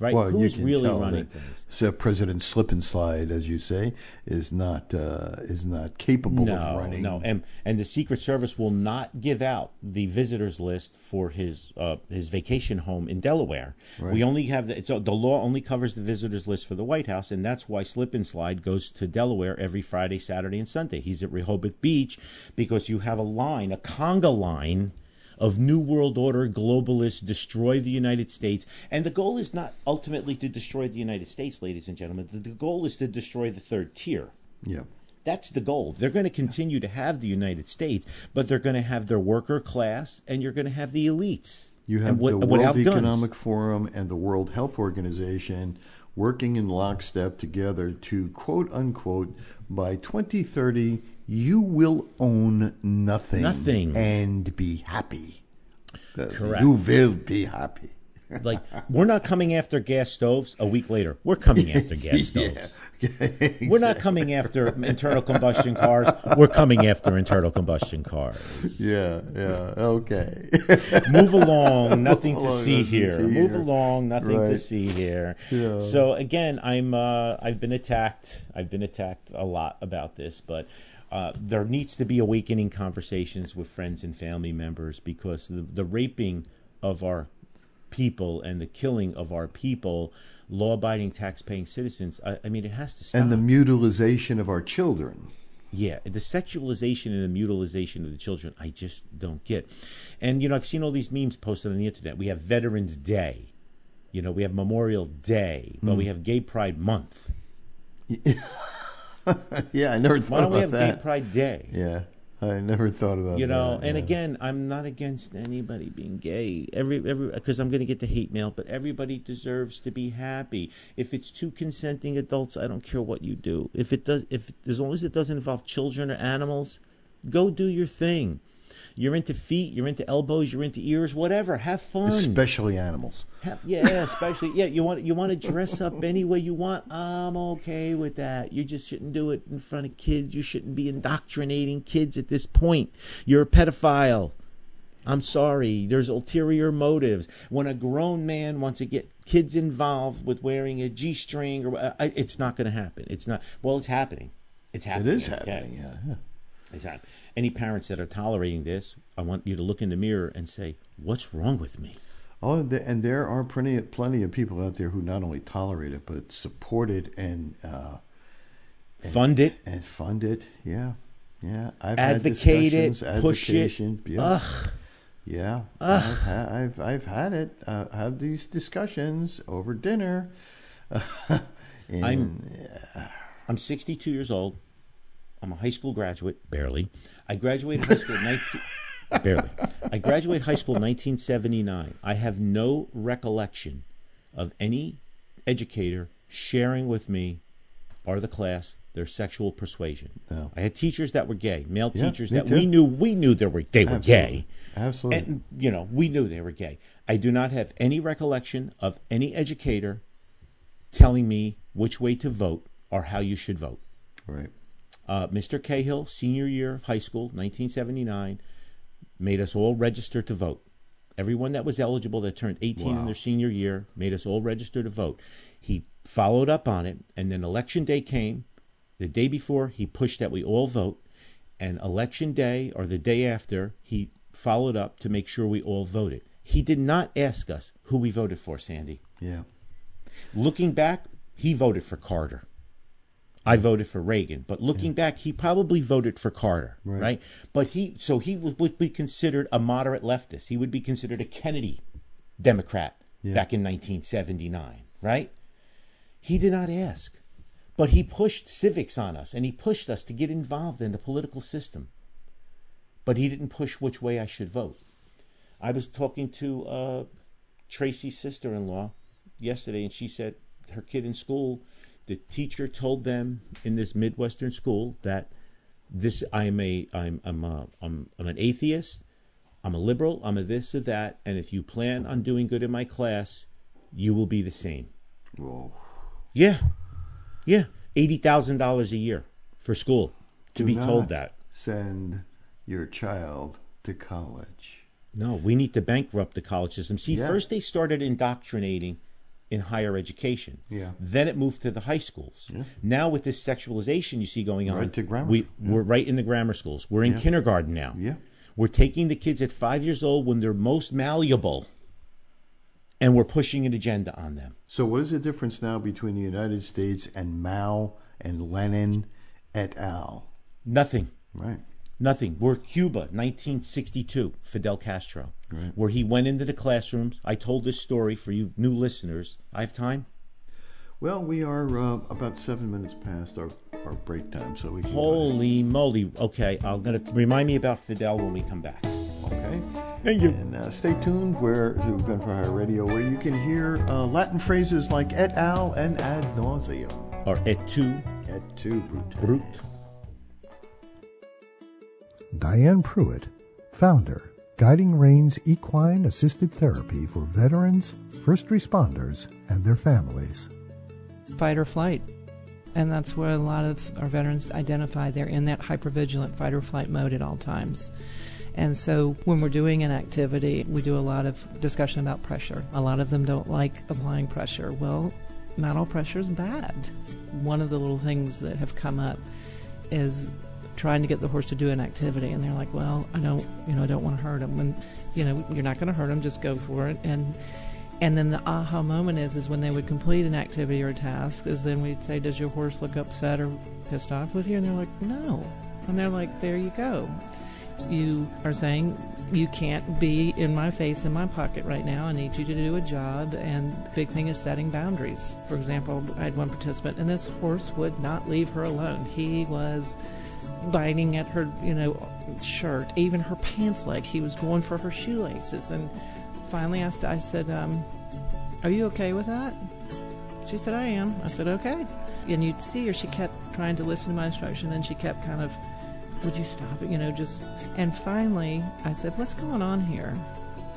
[SPEAKER 1] Right?
[SPEAKER 2] Well,
[SPEAKER 1] who's really running things?
[SPEAKER 2] so President Slip and Slide, as you say, is not uh, is not capable
[SPEAKER 1] No,
[SPEAKER 2] of running.
[SPEAKER 1] no, and and the Secret Service will not give out the visitors list for his uh, his vacation home in Delaware. We only have the it's, the law only covers the visitors list for the White House, and that's why Slip and Slide goes to Delaware every Friday, Saturday, and Sunday. He's at Rehoboth Beach because you have a line, a conga line. Of New World Order globalists destroy the United States. And the goal is not ultimately to destroy the United States, ladies and gentlemen. The, goal is to destroy the third tier.
[SPEAKER 2] Yeah.
[SPEAKER 1] That's the goal. They're going to continue to have the United States, but they're going to have their worker class, and you're going to have the elites.
[SPEAKER 2] You have
[SPEAKER 1] wi-
[SPEAKER 2] the World
[SPEAKER 1] guns.
[SPEAKER 2] Economic Forum and the World Health Organization working in lockstep together to quote unquote by 2030 you will own nothing
[SPEAKER 1] Nothing.
[SPEAKER 2] and be happy.
[SPEAKER 1] Correct.
[SPEAKER 2] You will be happy.
[SPEAKER 1] Like we're not coming after gas stoves. A week later, we're coming after gas stoves. We're not coming after internal combustion cars. We're coming after internal combustion cars.
[SPEAKER 2] Yeah, yeah, okay.
[SPEAKER 1] Move along, nothing to
[SPEAKER 2] along,
[SPEAKER 1] see
[SPEAKER 2] nothing
[SPEAKER 1] here.
[SPEAKER 2] see
[SPEAKER 1] Move
[SPEAKER 2] here.
[SPEAKER 1] along, nothing to see here.
[SPEAKER 2] Yeah.
[SPEAKER 1] So again, I'm uh, I've been attacked. I've been attacked a lot about this, but uh, there needs to be awakening conversations with friends and family members because the, the raping of our people and the killing of our people, law-abiding, tax-paying citizens. I, I mean, it has to stop.
[SPEAKER 2] and the mutilization of our children.
[SPEAKER 1] Yeah, the sexualization and the mutilization of the children, I just don't get. And you know, I've seen all these memes posted on the internet. We have Veterans Day, you know, we have Memorial Day, but
[SPEAKER 2] Hmm.
[SPEAKER 1] we have Gay Pride Month.
[SPEAKER 2] Yeah, I never thought Why
[SPEAKER 1] don't we have Gay. Pride Day?
[SPEAKER 2] Yeah, I never thought about
[SPEAKER 1] You know,
[SPEAKER 2] that.
[SPEAKER 1] and
[SPEAKER 2] yeah.
[SPEAKER 1] again, I'm not against anybody being gay. Every every because I'm going to get the hate mail, but everybody deserves to be happy. If it's two consenting adults, I don't care what you do. If it does, if as long as it doesn't involve children or animals, go do your thing. You're into feet, you're into elbows, you're into ears, whatever. Have fun.
[SPEAKER 2] especially animals.
[SPEAKER 1] Have, yeah, especially yeah. You want you want to dress up any way you want. I'm okay with that. You just shouldn't do it in front of kids. You shouldn't be indoctrinating kids at this point. You're a pedophile. I'm sorry. There's ulterior motives. When a grown man wants to get kids involved with wearing a g-string, or uh, I, it's not going to happen. It's not. Well, it's happening. It's
[SPEAKER 2] It
[SPEAKER 1] happening.
[SPEAKER 2] is
[SPEAKER 1] okay?
[SPEAKER 2] happening. Yeah. yeah.
[SPEAKER 1] Any parents that are tolerating this, I want you to look in the mirror and say, "What's wrong with me?"
[SPEAKER 2] Oh, and there- are plenty plenty of people out there who not only tolerate it but support it and uh,
[SPEAKER 1] Fund it.
[SPEAKER 2] and fund it. Yeah, yeah. I've
[SPEAKER 1] Advocate
[SPEAKER 2] had
[SPEAKER 1] it, push it.
[SPEAKER 2] Yeah,
[SPEAKER 1] Ugh.
[SPEAKER 2] yeah. I've, ha- I've I've had it. Uh, had these discussions over dinner. and,
[SPEAKER 1] I'm- I'm 62 years old. I'm a high school graduate, barely. I graduated high school in 19 barely. I graduated high school in 1979. I have no recollection of any educator sharing with me or the class their sexual persuasion.
[SPEAKER 2] No.
[SPEAKER 1] I had teachers that were gay, male
[SPEAKER 2] Yeah,
[SPEAKER 1] teachers that
[SPEAKER 2] too.
[SPEAKER 1] we knew we knew they were they were gay.
[SPEAKER 2] Absolutely.
[SPEAKER 1] And you know, we knew they were gay. I do not have any recollection of any educator telling me which way to vote or how you should vote.
[SPEAKER 2] right.
[SPEAKER 1] Uh, Mr. Cahill, senior year of high school, 1979, made us all register to vote. Everyone that was eligible that turned 18 in their senior year made us all register to vote. He followed up on it, and then election day came. The day before, he pushed that we all vote, and election day or the day after, he followed up to make sure we all voted. He did not ask us who we voted for, Sandy.
[SPEAKER 2] Yeah.
[SPEAKER 1] Looking back, he voted for Carter. I voted for Reagan, but looking back, he probably voted for Carter, right?
[SPEAKER 2] Right.
[SPEAKER 1] But he, so he would, would be considered a moderate leftist. He would be considered a Kennedy Democrat
[SPEAKER 2] Yeah.
[SPEAKER 1] back in 1979, right? He did not ask, but he pushed civics on us, and he pushed us to get involved in the political system. But he didn't push which way I should vote. I was talking to uh, Tracy's sister-in-law yesterday, and she said her kid in school, the teacher told them in this midwestern school that this I'm a I'm I'm a, I'm I'm an atheist, I'm a liberal, I'm a this or that, and if you plan on doing good in my class, you will be the same.
[SPEAKER 2] Whoa.
[SPEAKER 1] Yeah, yeah, eighty thousand dollars a year for school to
[SPEAKER 2] Do
[SPEAKER 1] be told that.
[SPEAKER 2] Send your child to college.
[SPEAKER 1] No, we need to bankrupt the college system. See,
[SPEAKER 2] Yeah.
[SPEAKER 1] first they started indoctrinating in higher education.
[SPEAKER 2] Yeah.
[SPEAKER 1] Then it moved to the high schools.
[SPEAKER 2] Yeah.
[SPEAKER 1] Now with this sexualization you see going on,
[SPEAKER 2] Right to grammar
[SPEAKER 1] we
[SPEAKER 2] yeah.
[SPEAKER 1] we're right in the grammar schools. We're in
[SPEAKER 2] Yeah.
[SPEAKER 1] kindergarten now.
[SPEAKER 2] Yeah.
[SPEAKER 1] We're taking the kids at five years old when they're most malleable, and we're pushing an agenda on them.
[SPEAKER 2] So, what is the difference now between the United States and Mao and Lenin et al.?
[SPEAKER 1] Nothing.
[SPEAKER 2] Right.
[SPEAKER 1] Nothing. We're Cuba, 1962, Fidel Castro,
[SPEAKER 2] Right.
[SPEAKER 1] where he went into the classrooms. I told this story for you new listeners. I have time.
[SPEAKER 2] Well, we are uh, about seven minutes past our, our break time, so we
[SPEAKER 1] Holy moly. Okay, I'm going to remind me about Fidel when we come back.
[SPEAKER 2] Okay.
[SPEAKER 1] Thank you.
[SPEAKER 2] And uh, stay tuned where to Gun for Hire Radio, where you can hear uh, Latin phrases like et al. and ad nauseum.
[SPEAKER 1] Or et tu,
[SPEAKER 2] Et tu, brute.
[SPEAKER 1] brute.
[SPEAKER 3] Diane Pruitt, founder, Guiding Reins Equine Assisted Therapy for veterans, first responders, and their families.
[SPEAKER 4] fight or flight. And that's where a lot of our veterans identify. They're in that hypervigilant fight or flight mode at all times. And so when we're doing an activity, we do a lot of discussion about pressure. A lot of them don't like applying pressure. Well, not all pressure is bad. One of the little things that have come up is trying to get the horse to do an activity and they're like, "Well, I don't, you know, I don't want to hurt him." And you know, you're not going to hurt him, just go for it. And and then the aha moment is is when they would complete an activity or a task is then we'd say, Does your horse look upset or pissed off with you? And they're like, No. And they're like, There you go. You are saying you can't be in my face in my pocket right now. I need you to do a job and the big thing is setting boundaries. For example, I had one participant and this horse would not leave her alone. He was biting at her, you know, shirt, even her pants leg. He was going for her shoelaces and finally I, I said, um, Are you okay with that? She said, I am. I said, Okay. And you'd see her, she kept trying to listen to my instruction and she kept kind of, Would you stop it? You know, just. And finally, I said, What's going on here?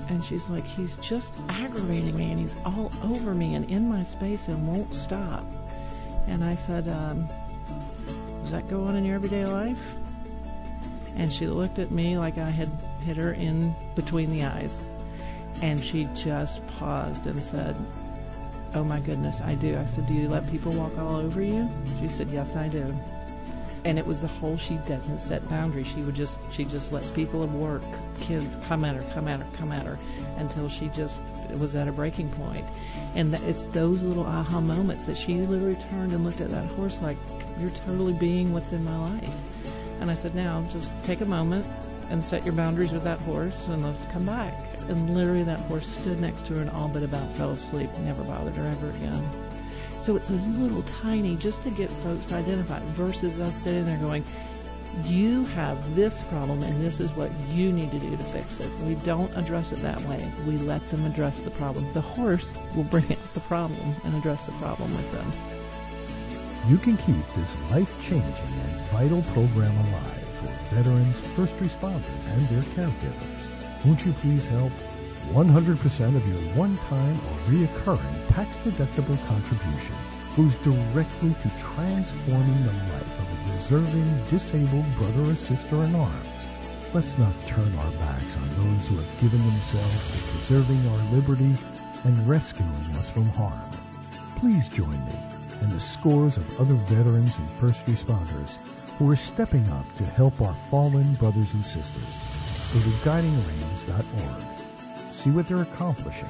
[SPEAKER 4] And she's like, He's just aggravating me and he's all over me and in my space and won't stop. And I said, um, Does that go on in your everyday life? And she looked at me like I had hit her in between the eyes. And she just paused and said, Oh my goodness, I do. I said, Do you let people walk all over you? She said, Yes, I do. and it was the whole she doesn't set boundaries she would just she just lets people at work kids come at her come at her come at her until she just was at a breaking point. and it's those little aha moments that she literally turned and looked at that horse like you're totally being what's in my life and i said now just take a moment and set your boundaries with that horse and let's come back and literally that horse stood next to her and all but about fell asleep never bothered her ever again so it's those little tiny, just to get folks to identify, versus us sitting there going, you have this problem and this is what you need to do to fix it. We don't address it that way. We let them address the problem. The horse will bring out the problem and address the problem with them.
[SPEAKER 2] You can keep this life changing and vital program alive for veterans, first responders, and their caregivers. Won't you please help? 100% of your one-time or reoccurring tax-deductible contribution goes directly to transforming the life of a deserving disabled brother or sister in arms. Let's not turn our backs on those who have given themselves to preserving our liberty and rescuing us from harm. Please join me and the scores of other veterans and first responders who are stepping up to help our fallen brothers and sisters. Go to guidingreins.org see what they're accomplishing,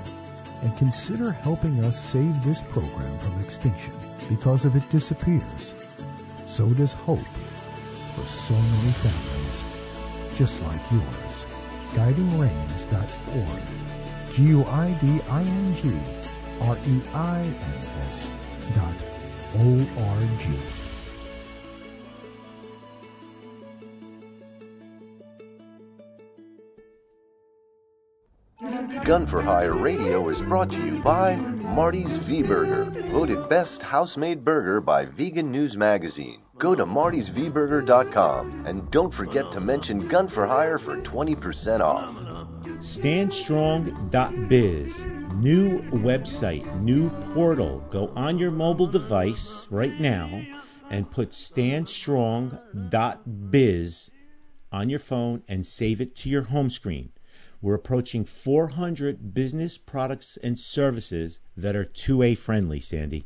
[SPEAKER 2] and consider helping us save this program from extinction because if it disappears, so does hope for so many families just like yours. GuidingReins.org. G-U-I-D-I-N-G-R-E-I-N-S dot O-R-G.
[SPEAKER 5] Gun for Hire Radio is brought to you by Marty's V Burger, voted best house-made burger by Vegan News Magazine. Go to martysvburger.com and don't forget to mention Gun for Hire for 20% off.
[SPEAKER 1] Standstrong.biz. New website, new portal. Go on your mobile device right now and put standstrong.biz on your phone and save it to your home screen. We're approaching 400 business products and services that are 2A friendly, Sandy.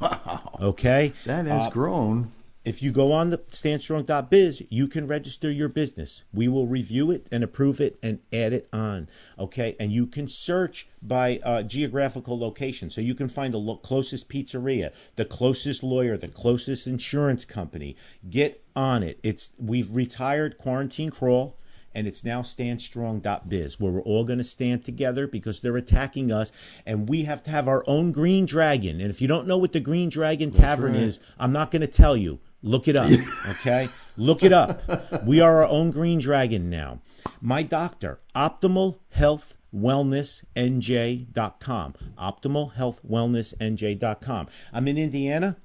[SPEAKER 6] Wow.
[SPEAKER 1] Okay?
[SPEAKER 6] That has
[SPEAKER 1] Uh,
[SPEAKER 6] grown.
[SPEAKER 1] If you go on the standstrong.biz, you can register your business. We will review it and approve it and add it on. Okay, and you can search by uh, geographical location, so you can find the lo- closest pizzeria, the closest lawyer, the closest insurance company. Get on it. It's we've retired quarantine crawl and it's now standstrong.biz where we're all going to stand together because they're attacking us and we have to have our own green dragon and if you don't know what the green dragon tavern
[SPEAKER 6] right.
[SPEAKER 1] is i'm not going to tell you look it up okay look it up we are our own green dragon now my doctor optimal health wellnessnj.com optimal health wellnessnj.com i'm in indiana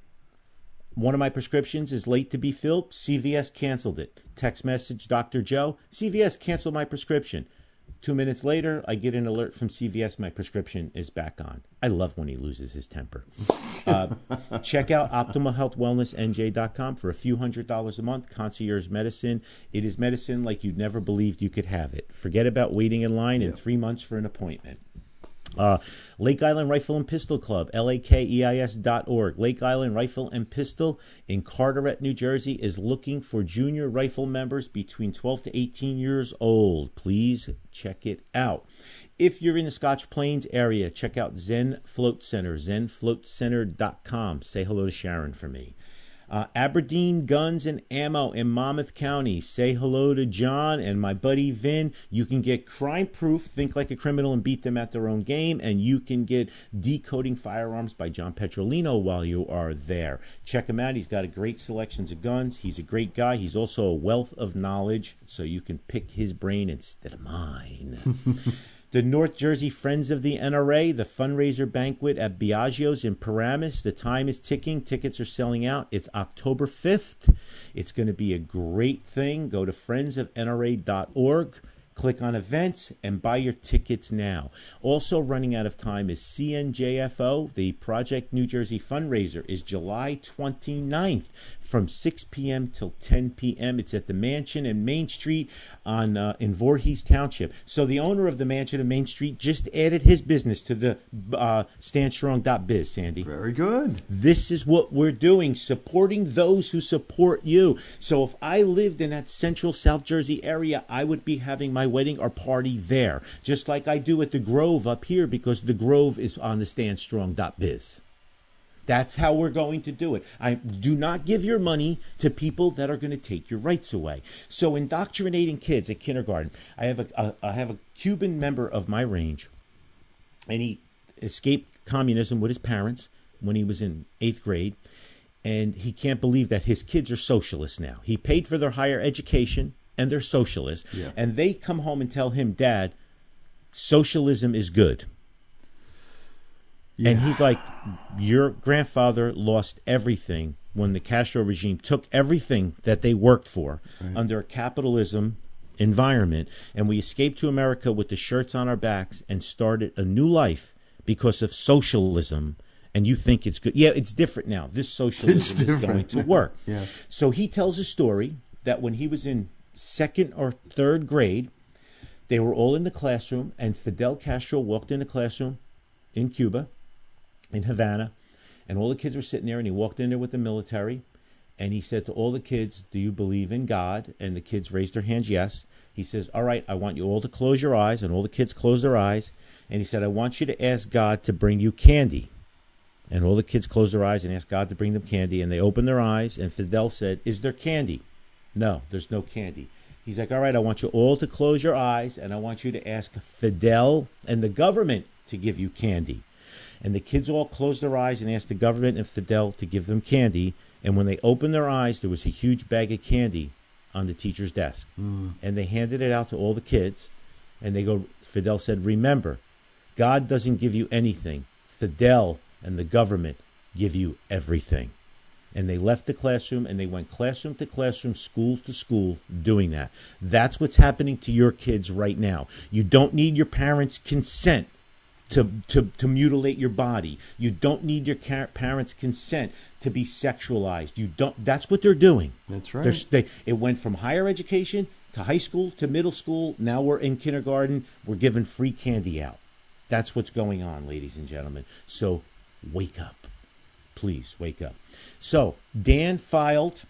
[SPEAKER 1] one of my prescriptions is late to be filled. CVS canceled it. Text message Dr. Joe. CVS canceled my prescription. Two minutes later, I get an alert from CVS. My prescription is back on. I love when he loses his temper. Uh, check out OptimalHealthWellnessNJ.com for a few hundred dollars a month. Concierge medicine. It is medicine like you never believed you could have it. Forget about waiting in line in three months for an appointment. Uh, Lake Island Rifle and Pistol Club, L-A-K-E-I-S dot org. Lake Island Rifle and Pistol in Carteret, New Jersey is looking for junior rifle members between 12 to 18 years old. Please check it out. If you're in the Scotch Plains area, check out Zen Float Center, zenfloatcenter.com. Say hello to Sharon for me. Uh, Aberdeen Guns and Ammo in Monmouth County. Say hello to John and my buddy Vin. You can get crime proof, think like a criminal and beat them at their own game, and you can get Decoding Firearms by John Petrolino while you are there. Check him out. He's got a great selections of guns. He's a great guy. He's also a wealth of knowledge, so you can pick his brain instead of mine. The North Jersey Friends of the NRA, the fundraiser banquet at Biagio's in Paramus. The time is ticking. Tickets are selling out. It's October 5th. It's going to be a great thing. Go to friendsofnra.org, click on events, and buy your tickets now. Also, running out of time is CNJFO. The Project New Jersey fundraiser is July 29th from 6 p.m. till 10 p.m. It's at the mansion in Main Street on uh, in Voorhees Township. So the owner of the mansion in Main Street just added his business to the uh, StandStrong.biz, Sandy.
[SPEAKER 2] Very good.
[SPEAKER 1] This is what we're doing, supporting those who support you. So if I lived in that central South Jersey area, I would be having my wedding or party there, just like I do at the Grove up here, because the Grove is on the StandStrong.biz. That's how we're going to do it. I do not give your money to people that are going to take your rights away. So indoctrinating kids at kindergarten. I have a, a I have a Cuban member of my range, and he escaped communism with his parents when he was in eighth grade, and he can't believe that his kids are socialists now. He paid for their higher education, and they're socialists,
[SPEAKER 2] Yeah.
[SPEAKER 1] and they come home and tell him, "Dad, socialism is good." And he's like, Your grandfather lost everything when the Castro regime took everything that they worked for under a capitalism environment. And we escaped to America with the shirts on our backs and started a new life because of socialism. And you think it's good. Yeah, it's different now. This socialism is going to work.
[SPEAKER 2] Yeah.
[SPEAKER 1] So he tells a story that when he was in second or third grade, they were all in the classroom, and Fidel Castro walked in the classroom in Cuba, in Havana, and all the kids were sitting there, and he walked in there with the military, and he said to all the kids, "Do you believe in God?" And the kids raised their hands, yes. He says, "All right, I want you all to close your eyes," and all the kids closed their eyes, and he said, "I want you to ask God to bring you candy." And all the kids closed their eyes and asked God to bring them candy, and they opened their eyes, and Fidel said, "Is there candy?" No, there's no candy. He's like, all right, I want you all to close your eyes and I want you to ask Fidel and the government to give you candy. And the kids all closed their eyes and asked the government and Fidel to give them candy. And when they opened their eyes, there was a huge bag of candy on the teacher's desk. Hmm. And they handed it out to all the kids. And they go, Fidel said, remember, God doesn't give you anything. Fidel and the government give you everything and they left the classroom and they went classroom to classroom, school to school, doing that. That's what's happening to your kids right now. You don't need your parents' consent to, to, to mutilate your body. You don't need your parents' consent to be sexualized. You don't. That's what they're doing.
[SPEAKER 2] That's right.
[SPEAKER 1] They're, they, it went from higher education to high school to middle school. Now we're in kindergarten. We're giving free candy out. That's what's going on, ladies and gentlemen. So wake up. Please wake up. So Dan filed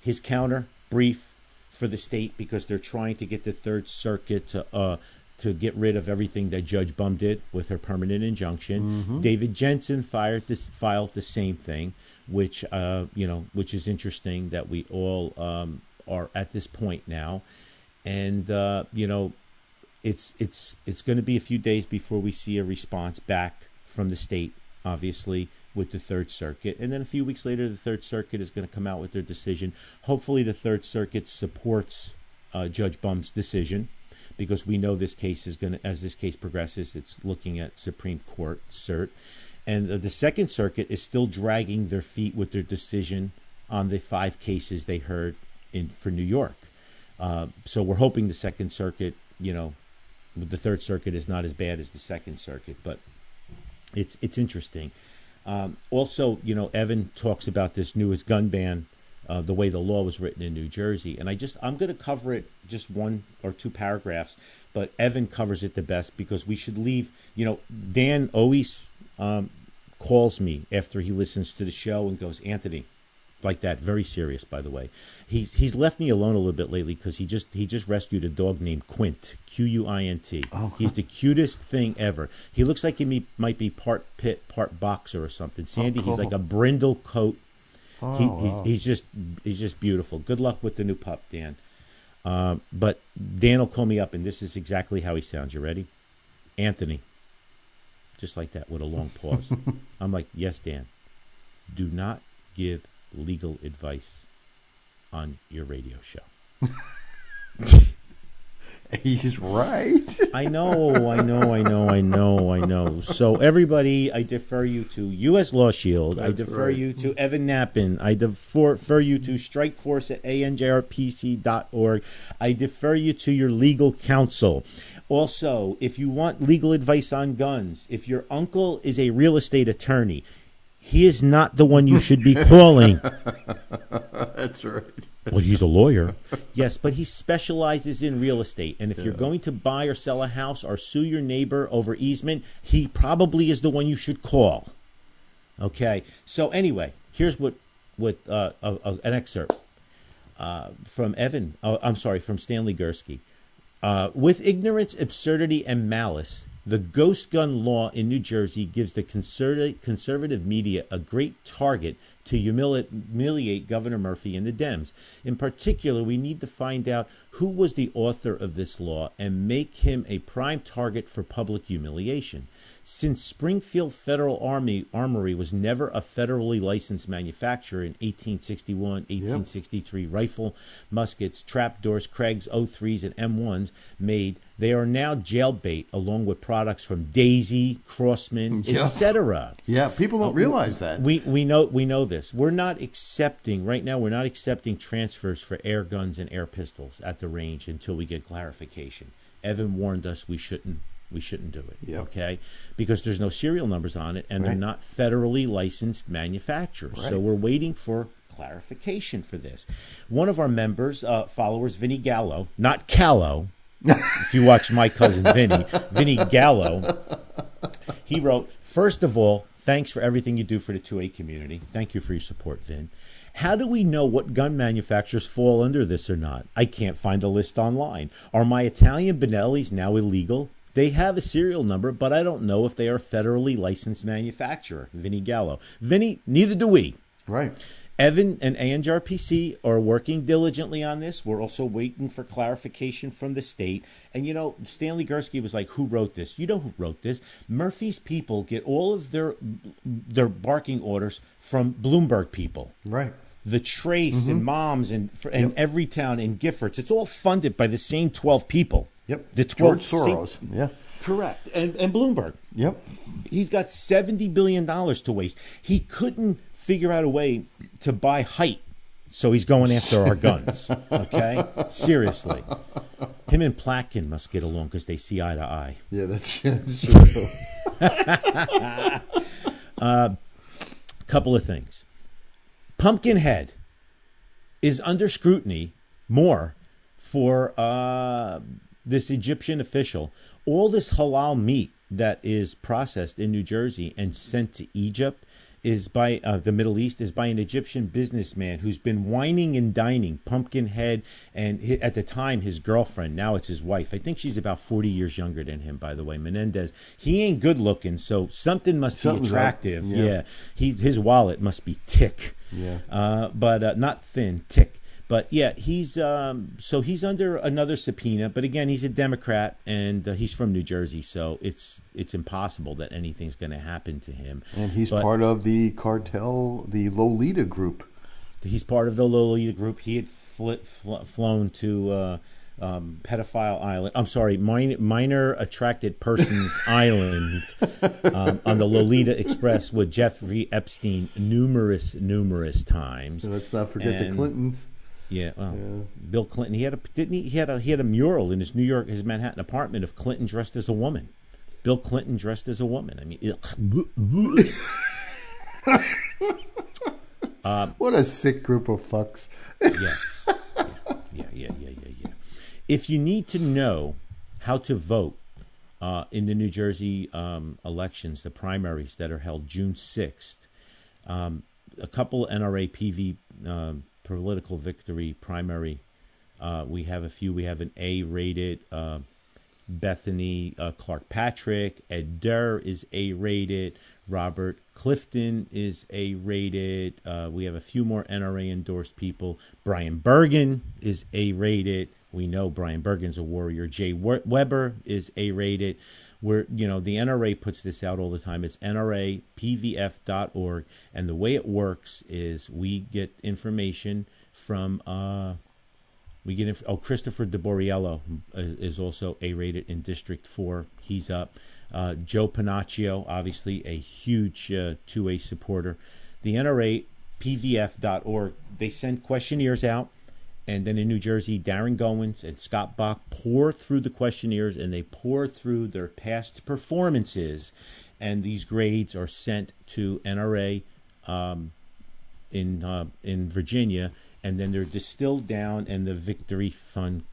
[SPEAKER 1] his counter brief for the state because they're trying to get the Third Circuit to uh, to get rid of everything that Judge Bumb did with her permanent injunction. David Jensen fired this filed the same thing, which uh, you know, which is interesting that we all um, are at this point now, and uh, you know, it's it's it's going to be a few days before we see a response back from the state, obviously with the Third Circuit, and then a few weeks later, the Third Circuit is going to come out with their decision. Hopefully, the Third Circuit supports uh, Judge Bumb's decision because we know this case is going to, as this case progresses, it's looking at Supreme Court cert, and uh, the Second Circuit is still dragging their feet with their decision on the five cases they heard in for New York. Uh, so we're hoping the Second Circuit, you know, the Third Circuit is not as bad as the Second Circuit, but it's it's interesting. Um, also, you know, Evan talks about this newest gun ban, uh, the way the law was written in New Jersey, and I just I'm going to cover it just one or two paragraphs, but Evan covers it the best because we should leave. You know, Dan always um, calls me after he listens to the show and goes, Anthony, like that, very serious, by the way. He's he's left me alone a little bit lately because he just he just rescued a dog named Quint, Q U I N T. He's the cutest thing ever. He looks like he might be part pit, part boxer or something. Sandy, he's like a brindle coat. He, he, he's just he's just beautiful. Good luck with the new pup, Dan. Uh, but Dan will call me up, and this is exactly how he sounds. You ready? Anthony. Just like that, with a long pause. I'm like, yes, Dan. Do not give legal advice on your radio show.
[SPEAKER 2] He's right.
[SPEAKER 1] I know, I know, I know, I know, I know. So everybody, I defer you to U.S. Law Shield. I defer
[SPEAKER 2] right.
[SPEAKER 1] you to Evan Nappen. I defer, defer you to Strikeforce at anjrpc.org. I defer you to your legal counsel. Also, if you want legal advice on guns, if your uncle is a real estate attorney, he is not the one you should be calling.
[SPEAKER 2] That's right.
[SPEAKER 1] Well, he's a lawyer. Yes, but he specializes in real estate. And if you're going to buy or sell a house or sue your neighbor over easement, he probably is the one you should call. Okay. So anyway, here's what what uh, a, a, an excerpt uh, from Evan. Oh, I'm sorry, from Stanley Gursky. Uh, with ignorance, absurdity, and malice, the ghost gun law in New Jersey gives the conservative, media a great target to humiliate Governor Murphy and the Dems. In particular, we need to find out who was the author of this law and make him a prime target for public humiliation. Since Springfield Federal Army Armory was never a federally licensed manufacturer in 1861, 1863, rifle, muskets, trapdoors, Krags, O3s, and M1s made, they are now jail bait along with products from Daisy, Crosman, mm,
[SPEAKER 2] Yeah.
[SPEAKER 1] etc.
[SPEAKER 2] Yeah, people don't uh, realize that.
[SPEAKER 1] We we know we know this. We're not accepting right now. We're not accepting transfers for air guns and air pistols at the range until we get clarification. Evan warned us we shouldn't we shouldn't do it.
[SPEAKER 2] Yep.
[SPEAKER 1] Okay, because there's no serial numbers on it, and they're not federally licensed manufacturers. So we're waiting for clarification for this. One of our members, uh, followers, Vinny Gallo, not Callow. if you watch my cousin Vinny, Vinny Gallo, he wrote, First of all, thanks for everything you do for the 2A community. Thank you for your support, Vin. How do we know what gun manufacturers fall under this or not? I can't find a list online. Are my Italian Benellis now illegal? They have a serial number, but I don't know if they are federally licensed manufacturer. Vinny Gallo. Vinny, neither do we.
[SPEAKER 2] right.
[SPEAKER 1] Evan and ANJRPC are working diligently on this. We're also waiting for clarification from the state. And you know, Stanley Gursky was like, "Who wrote this?" You know who wrote this? Murphy's people get all of their their barking orders from Bloomberg people.
[SPEAKER 2] Right.
[SPEAKER 1] The Trace and mm-hmm. Moms and and
[SPEAKER 2] Yep.
[SPEAKER 1] every town in Giffords. It's all funded by the same twelve people.
[SPEAKER 2] Yep.
[SPEAKER 1] The twelve
[SPEAKER 2] George Soros. Yeah.
[SPEAKER 1] correct, and and Bloomberg.
[SPEAKER 2] Yep.
[SPEAKER 1] He's got seventy billion dollars to waste. He couldn't figure out a way to buy height, so he's going after our guns. Okay, seriously, him and Platkin must get along because they see eye to eye.
[SPEAKER 2] Yeah, that's, that's true.
[SPEAKER 1] Couple of things. Pumpkinhead is under scrutiny more for uh, this Egyptian official. All this halal meat that is processed in New Jersey and sent to Egypt is by uh, the Middle East is by an Egyptian businessman who's been wining and dining Pumpkinhead and at the time his girlfriend now it's his wife I think she's about 40 years younger than him by the way Menendez he ain't good looking so something must
[SPEAKER 2] Something's
[SPEAKER 1] be
[SPEAKER 2] up.
[SPEAKER 1] attractive
[SPEAKER 2] Yeah.
[SPEAKER 1] yeah he his wallet must be tick
[SPEAKER 2] Yeah.
[SPEAKER 1] uh, but uh, not thin, tick. But yeah, he's um, so he's under another subpoena. But again, he's a Democrat and uh, he's from New Jersey, so it's it's impossible that anything's going to happen to him.
[SPEAKER 2] And he's
[SPEAKER 1] But
[SPEAKER 2] part of the cartel, the Lolita group.
[SPEAKER 1] He's part of the Lolita group. He had fl- fl- flown to uh, um, pedophile island. I'm sorry, min- minor attracted persons island um, on the Lolita Express with Jeffrey Epstein numerous numerous times.
[SPEAKER 2] So let's not forget
[SPEAKER 1] And-
[SPEAKER 2] the Clintons.
[SPEAKER 1] Yeah, well, Bill Clinton. He had a didn't he? He had a he had a mural in his New York, his Manhattan apartment of Clinton dressed as a woman. Bill Clinton dressed as a woman. I mean, ugh.
[SPEAKER 2] What a sick group of fucks.
[SPEAKER 1] yes, yeah, yeah, yeah, yeah, yeah, yeah. If you need to know how to vote uh, in the New Jersey um, elections, the primaries that are held June sixth, um, a couple NRA PV um, political victory primary. Uh, we have a few. We have an A rated. Uh, Bethany uh, Clark Patrick, Ed Durr is A rated, Robert Clifton is A rated. Uh, we have a few more NRA endorsed people. Brian Bergen is A rated. We know Brian Bergen's a warrior. Jay Webber is A rated. We're, you know, the NRA puts this out all the time. It's NRAPVF.org. And the way it works is we get information from uh, we get inf- oh Christopher DeBoriello uh, is also A rated in District Four. He's up. Uh, Joe Pennacchio, obviously a huge uh, two A supporter. The NRA PVF.org. They send questionnaires out, and then in New Jersey, Darin Goens and Scott Bach pour through the questionnaires and they pour through their past performances, and these grades are sent to NRA um, in uh, in Virginia, and then they're distilled down, and the Victory Fund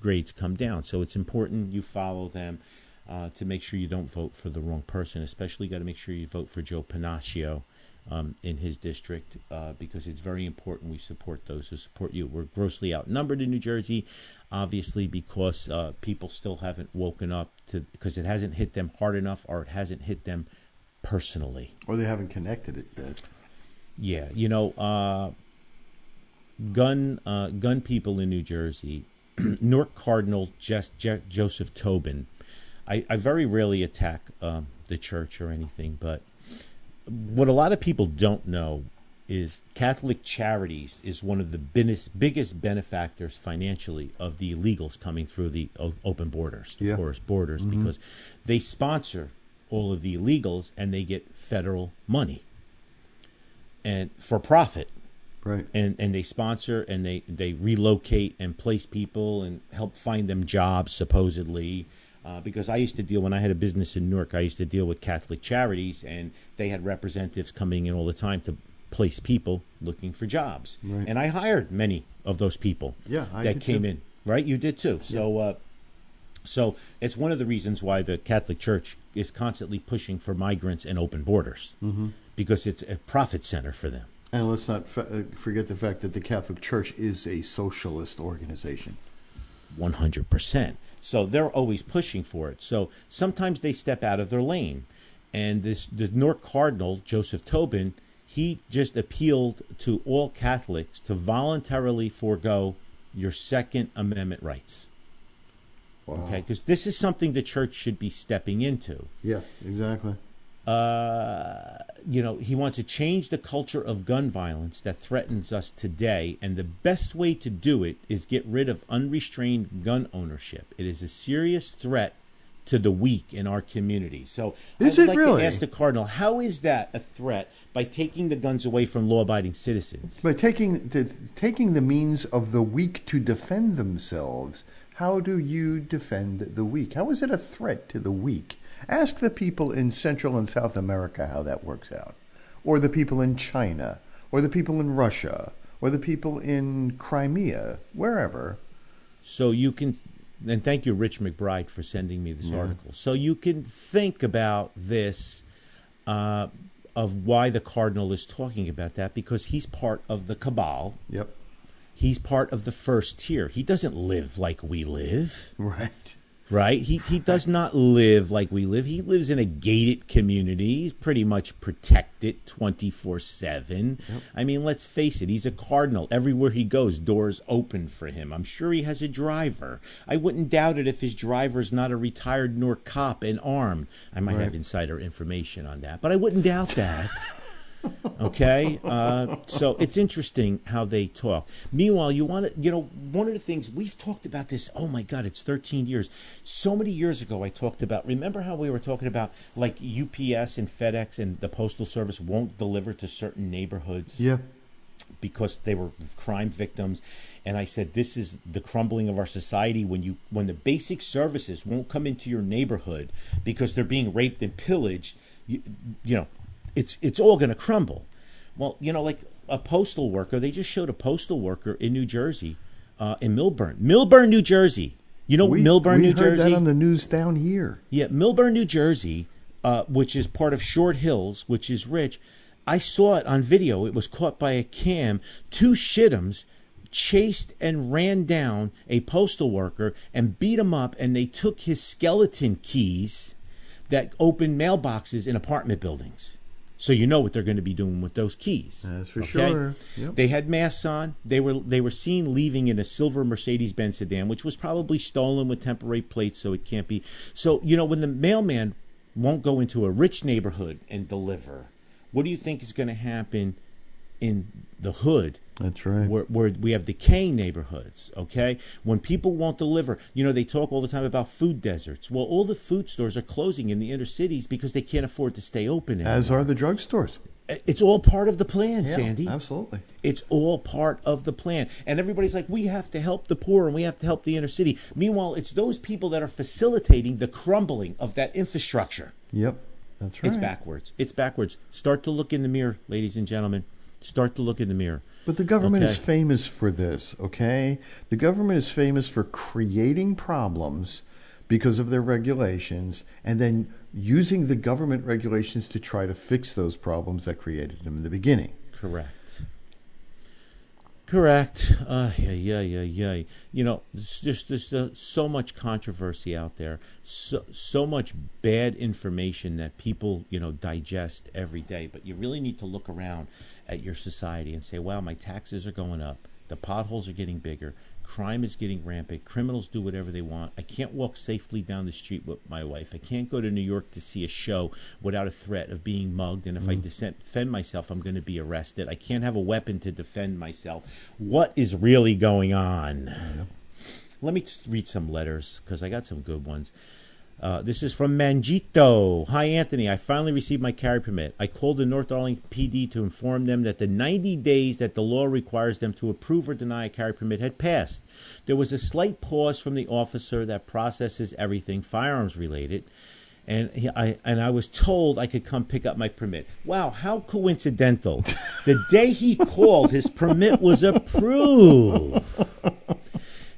[SPEAKER 1] grades come down. So it's important you follow them uh, to make sure you don't vote for the wrong person. Especially, you got to make sure you vote for Joe Pennacchio. Um, in his district, uh, because it's very important we support those who support you. We're grossly outnumbered in New Jersey, obviously, because uh, people still haven't woken up to because it hasn't hit them hard enough or it hasn't hit them personally.
[SPEAKER 2] Or they haven't connected it yet.
[SPEAKER 1] Yeah, you know, uh, gun uh, gun people in New Jersey, Newark Cardinal just Je- Joseph Tobin. I, I very rarely attack um, the church or anything, but what a lot of people don't know is Catholic Charities is one of the biggest, biggest benefactors financially of the illegals coming through the open borders, the
[SPEAKER 2] Yeah.
[SPEAKER 1] porous borders, mm-hmm. because they sponsor all of the illegals and they get federal money and for profit
[SPEAKER 2] Right.
[SPEAKER 1] and and they sponsor and they they relocate and place people and help find them jobs supposedly uh, because I used to deal when I had a business in Newark I used to deal with Catholic charities and they had representatives coming in all the time to place people looking for jobs
[SPEAKER 2] Right.
[SPEAKER 1] and I hired many of those people
[SPEAKER 2] Yeah, I
[SPEAKER 1] that came
[SPEAKER 2] too.
[SPEAKER 1] in right you did too so uh, so it's one of the reasons why the Catholic Church is constantly pushing for migrants and open borders
[SPEAKER 2] Mm-hmm.
[SPEAKER 1] because it's a profit center for them
[SPEAKER 2] And let's not uh, forget the fact that the Catholic Church is a socialist organization.
[SPEAKER 1] 100%. So they're always pushing for it. So sometimes they step out of their lane. And this the North Cardinal, Joseph Tobin, he just appealed to all Catholics to voluntarily forego your Second Amendment rights.
[SPEAKER 2] Wow.
[SPEAKER 1] Okay, because this is something the church should be stepping into.
[SPEAKER 2] Yeah, exactly.
[SPEAKER 1] Uh, you know, he wants to change the culture of gun violence that threatens us today, and the best way to do it is get rid of unrestrained gun ownership. It is a serious threat to the weak in our community. So,
[SPEAKER 2] Is
[SPEAKER 1] I'd like
[SPEAKER 2] really?
[SPEAKER 1] to ask the cardinal, how is that a threat by taking the guns away from law-abiding citizens?
[SPEAKER 2] By taking the, taking the means of the weak to defend themselves, how do you defend the weak? How is it a threat to the weak? Ask the people in Central and South America how that works out, or the people in China, or the people in Russia, or the people in Crimea, wherever.
[SPEAKER 1] so you can and thank you rich mcbride for sending me this article so you can think about this uh, of why the cardinal is talking about that because he's part of the cabal
[SPEAKER 2] Yep.
[SPEAKER 1] he's part of the first tier he doesn't live like we live
[SPEAKER 2] Right.
[SPEAKER 1] Right? He, he does not live like we live. He lives in a gated community. He's pretty much protected 24-7 i mean let's face it he's a cardinal. Everywhere he goes doors open for him. I'm sure he has a driver. I wouldn't doubt it if his driver's not a retired nor cop and armed. I might have insider information on that but i wouldn't doubt that okay? Uh, so it's interesting how they talk. Meanwhile you want to you know one of the things we've talked about this oh my god it's 13 years. So many years ago i talked about remember how we were talking about like ups and fedex and the postal service won't deliver to certain neighborhoods?
[SPEAKER 2] Yeah.
[SPEAKER 1] because they were crime victims. And i said this is the crumbling of our society when you when the basic services won't come into your neighborhood because they're being raped and pillaged you, you know it's it's all going to crumble well you know like a postal worker they just showed a postal worker in new jersey uh, in millburn millburn new jersey you know
[SPEAKER 2] We,
[SPEAKER 1] millburn
[SPEAKER 2] we
[SPEAKER 1] new
[SPEAKER 2] heard
[SPEAKER 1] jersey
[SPEAKER 2] that on the news down here.
[SPEAKER 1] yeah, Millburn, New Jersey, uh, which is part of Short Hills, which is rich. I saw it on video. It was caught by a cam. Two shitums chased and ran down a postal worker and beat him up, and they took his skeleton keys that open mailboxes in apartment buildings. So you know what they're going to be doing with those keys.
[SPEAKER 2] That's for sure. Yep.
[SPEAKER 1] They had masks on. They were they were seen leaving in a silver Mercedes Benz sedan, which was probably stolen with temporary plates, so it can't be. So you know when the mailman won't go into a rich neighborhood and deliver, what do you think is going to happen in the hood?
[SPEAKER 2] That's right.
[SPEAKER 1] Where, where we have decaying neighborhoods, okay? When people won't deliver, you know, they talk all the time about food deserts. Well, all the food stores are closing in the inner cities because they can't afford to stay open. Anymore.
[SPEAKER 2] As are the drugstores.
[SPEAKER 1] Uh, it's all part of the plan, Sandy.
[SPEAKER 2] Absolutely.
[SPEAKER 1] It's all part of the plan. And everybody's like, we have to help the poor and we have to help the inner city. Meanwhile, it's those people that are facilitating the crumbling of that infrastructure.
[SPEAKER 2] Yep. That's right.
[SPEAKER 1] It's backwards. It's backwards. Start to look in the mirror, ladies and gentlemen. Start to look in the mirror.
[SPEAKER 2] But the government is famous for this, okay? The government is famous for creating problems because of their regulations and then using the government regulations to try to fix those problems that created them in the beginning.
[SPEAKER 1] Correct. Correct. Uh, yeah, yeah, yeah, yeah. You know, there's just there's uh, so much controversy out there, so so much bad information that people you know digest every day. But you really need to look around at your society and say, "Wow, my taxes are going up. The potholes are getting bigger. Crime is getting rampant. Criminals do whatever they want. I can't walk safely down the street with my wife. I can't go to New York to see a show without a threat of being mugged. And if I mm-hmm. dissent- defend myself, I'm going to be arrested. I can't have a weapon to defend myself. What is really going on? Let me just read some letters because I got some good ones. Uh, this is from Manjito. Hi, Anthony. I finally received my carry permit. I called the North Arlington PD to inform them that the 90 days that the law requires them to approve or deny a carry permit had passed. There was a slight pause from the officer that processes everything firearms related. And he, I and I was told I could come pick up my permit. Wow, how coincidental! the day he called, his permit was approved.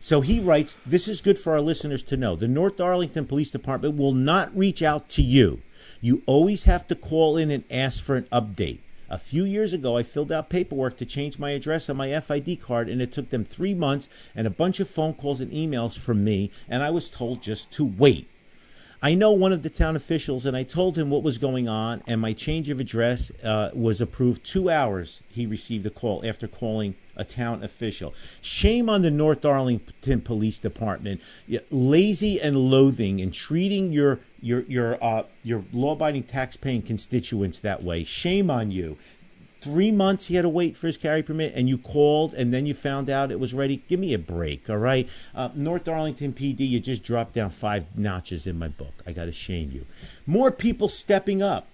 [SPEAKER 1] So he writes, This is good for our listeners to know. The North Arlington Police Department will not reach out to you. You always have to call in and ask for an update. A few years ago, I filled out paperwork to change my address on my FID card, and it took them three months and a bunch of phone calls and emails from me, and I was told just to wait. I know one of the town officials, and I told him what was going on, and my change of address uh, was approved two hours. He received a call after calling a town official. Shame on the North Arlington Police Department, lazy and loathing in treating your your your uh, your law-abiding, tax-paying constituents that way. Shame on you. Three months he had to wait for his carry permit and you called and then you found out it was ready. Give me a break all right? Uh, north arlington pd you just dropped down five notches in my book. I gotta shame you. More people stepping up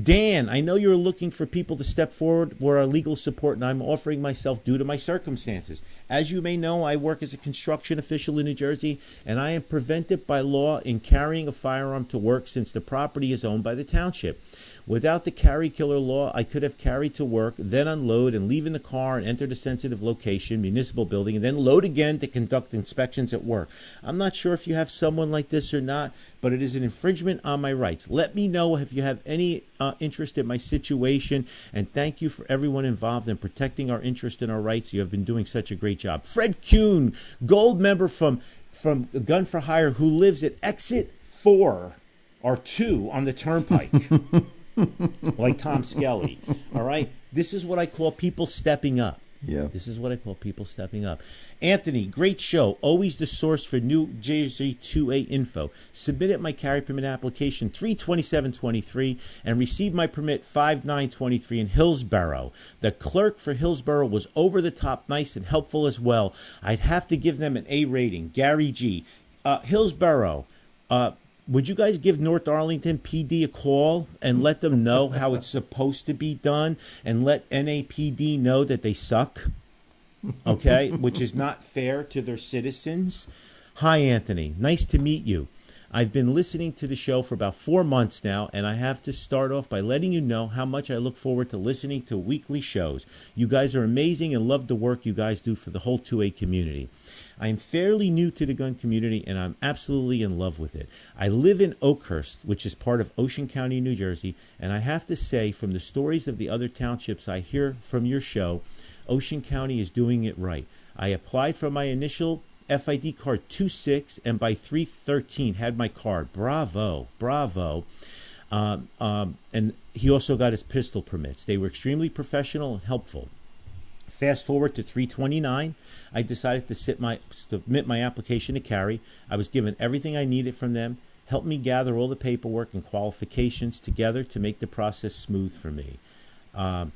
[SPEAKER 1] Dan, I know you're looking for people to step forward for our legal support, and I'm offering myself due to my circumstances. As you may know, I work as a construction official in New Jersey, and I am prevented by law in carrying a firearm to work since the property is owned by the township. Without the carry killer law, I could have carried to work, then unload and leave in the car and enter the sensitive location, municipal building, and then load again to conduct inspections at work. I'm not sure if you have someone like this or not, but it is an infringement on my rights. Let me know if you have any uh, interest in my situation, and thank you for everyone involved in protecting our interest and our rights. You have been doing such a great job. Fred Kuhn, gold member from from Gun for Hire, who lives at exit four or two on the turnpike like Tom Skelly. All right? This is what I call people stepping up.
[SPEAKER 2] Yeah.
[SPEAKER 1] This is what I call people stepping up. Anthony, great show. Always the source for new Jersey 2A info. Submitted my carry permit application 32723 and received my permit 5923 in Hillsborough. The clerk for Hillsborough was over the top nice and helpful as well. I'd have to give them an A rating. Gary G. Uh, Hillsborough, uh, would you guys give North Arlington PD a call and let them know how it's supposed to be done and let NAPD know that they suck? Okay, which is not fair to their citizens. Hi, Anthony. Nice to meet you. I've been listening to the show for about four months now, and I have to start off by letting you know how much I look forward to listening to weekly shows. You guys are amazing and love the work you guys do for the whole 2A community. I am fairly new to the gun community and I'm absolutely in love with it. I live in Oakhurst, which is part of Ocean County, New Jersey, and I have to say, from the stories of the other townships I hear from your show, Ocean County is doing it right. I applied for my initial FID card 26 and by 313 had my card. Bravo, bravo. Um, um, and he also got his pistol permits. They were extremely professional and helpful. Fast forward to 329, I decided to sit my, submit my application to carry. I was given everything I needed from them, helped me gather all the paperwork and qualifications together to make the process smooth for me. Um,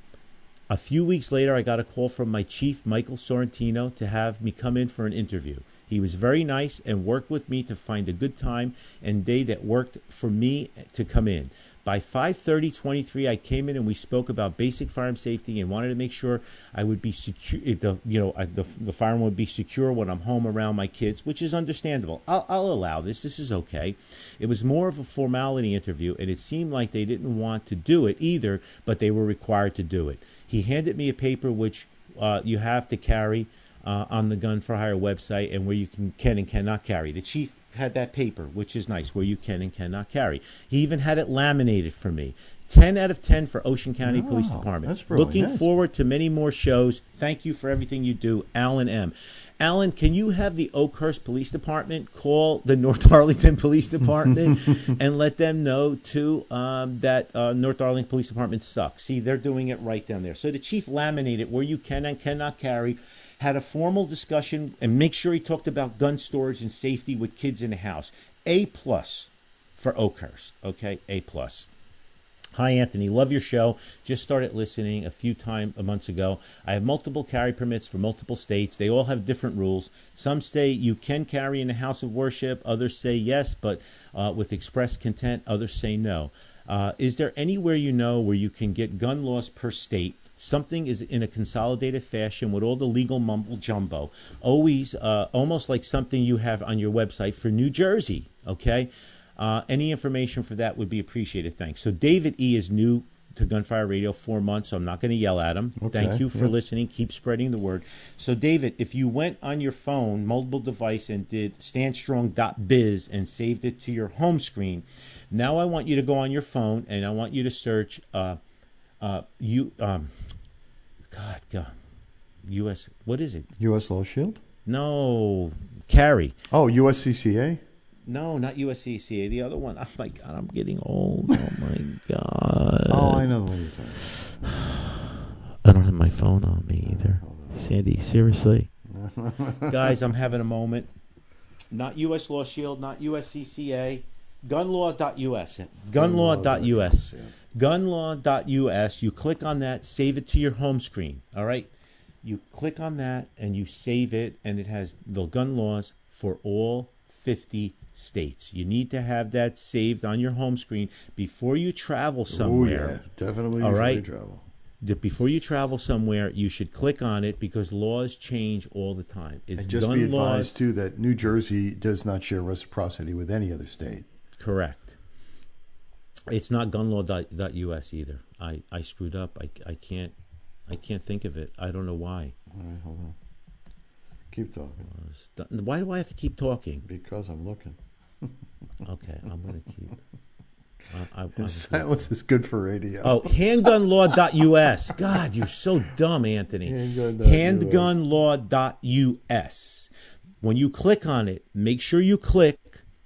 [SPEAKER 1] a few weeks later, I got a call from my chief, Michael Sorrentino, to have me come in for an interview. He was very nice and worked with me to find a good time and day that worked for me to come in. By 5:30:23, I came in and we spoke about basic firearm safety and wanted to make sure I would be secure. The you know I, the the firearm would be secure when I'm home around my kids, which is understandable. I'll, I'll allow this. This is okay. It was more of a formality interview, and it seemed like they didn't want to do it either, but they were required to do it. He handed me a paper which uh, you have to carry uh, on the Gun for Hire website and where you can can and cannot carry. The chief had that paper, which is nice, where you can and cannot carry. He even had it laminated for me. 10 out of 10 for Ocean County Police Department. Looking
[SPEAKER 2] nice.
[SPEAKER 1] forward to many more shows. Thank you for everything you do, Alan M. Alan, can you have the Oakhurst Police Department call the North Arlington Police Department and let them know too um, that uh, North Arlington Police Department sucks? See, they're doing it right down there. So the chief laminated where you can and cannot carry, had a formal discussion, and make sure he talked about gun storage and safety with kids in the house. A plus for Oakhurst. Okay, A plus. Hi, Anthony. Love your show. Just started listening a few time months ago. I have multiple carry permits for multiple states. They all have different rules. Some say you can carry in a house of worship. Others say yes, but uh, with express content. Others say no. Uh, is there anywhere you know where you can get gun laws per state? Something is in a consolidated fashion with all the legal mumble jumbo. Always, uh, almost like something you have on your website for New Jersey. Okay. Uh, any information for that would be appreciated. Thanks. So David E is new to Gun for Hire Radio four months, so I'm not going to yell at him.
[SPEAKER 2] Okay,
[SPEAKER 1] Thank you for
[SPEAKER 2] yeah.
[SPEAKER 1] listening. Keep spreading the word. So David, if you went on your phone, mobile device, and did standstrong.biz and saved it to your home screen, now I want you to go on your phone and I want you to search uh, uh, you um, God, God, U.S. What is it?
[SPEAKER 2] U.S. Law Shield?
[SPEAKER 1] No, carry.
[SPEAKER 2] Oh, USCCA?
[SPEAKER 1] No, not USCCA. The other one. Oh my God, I'm getting old. Oh my God.
[SPEAKER 2] oh, I know the one you're talking About.
[SPEAKER 1] I don't have my phone on me either. Sandy, seriously. Guys, I'm having a moment. Not US Law Shield, not USCCA. Gunlaw.us. Gunlaw.us. Gunlaw.us. You click on that, save it to your home screen. All right? You click on that and you save it, and it has the gun laws for all 50 states. You need to have that saved on your home screen before you travel
[SPEAKER 2] Oh,
[SPEAKER 1] somewhere
[SPEAKER 2] yeah. Definitely
[SPEAKER 1] all right?
[SPEAKER 2] before you travel.
[SPEAKER 1] before you travel somewhere, you should click on it because laws change all the time. It's
[SPEAKER 2] And just
[SPEAKER 1] gun
[SPEAKER 2] be
[SPEAKER 1] laws,
[SPEAKER 2] advised, too, that New Jersey does not share reciprocity with any other state.
[SPEAKER 1] Correct. It's not gunlaw.us either. I, I screwed up. I, I can't I can't think of it. I don't know why.
[SPEAKER 2] All right, hold on. Keep talking.
[SPEAKER 1] Why do I have to keep talking?
[SPEAKER 2] Because I'm looking.
[SPEAKER 1] Okay, I'm gonna keep. I, I, I,
[SPEAKER 2] Silence is good for radio.
[SPEAKER 1] Oh, handgunlaw.us. God, you're so dumb, Anthony. Handgunlaw.us. When you click on it, make sure you click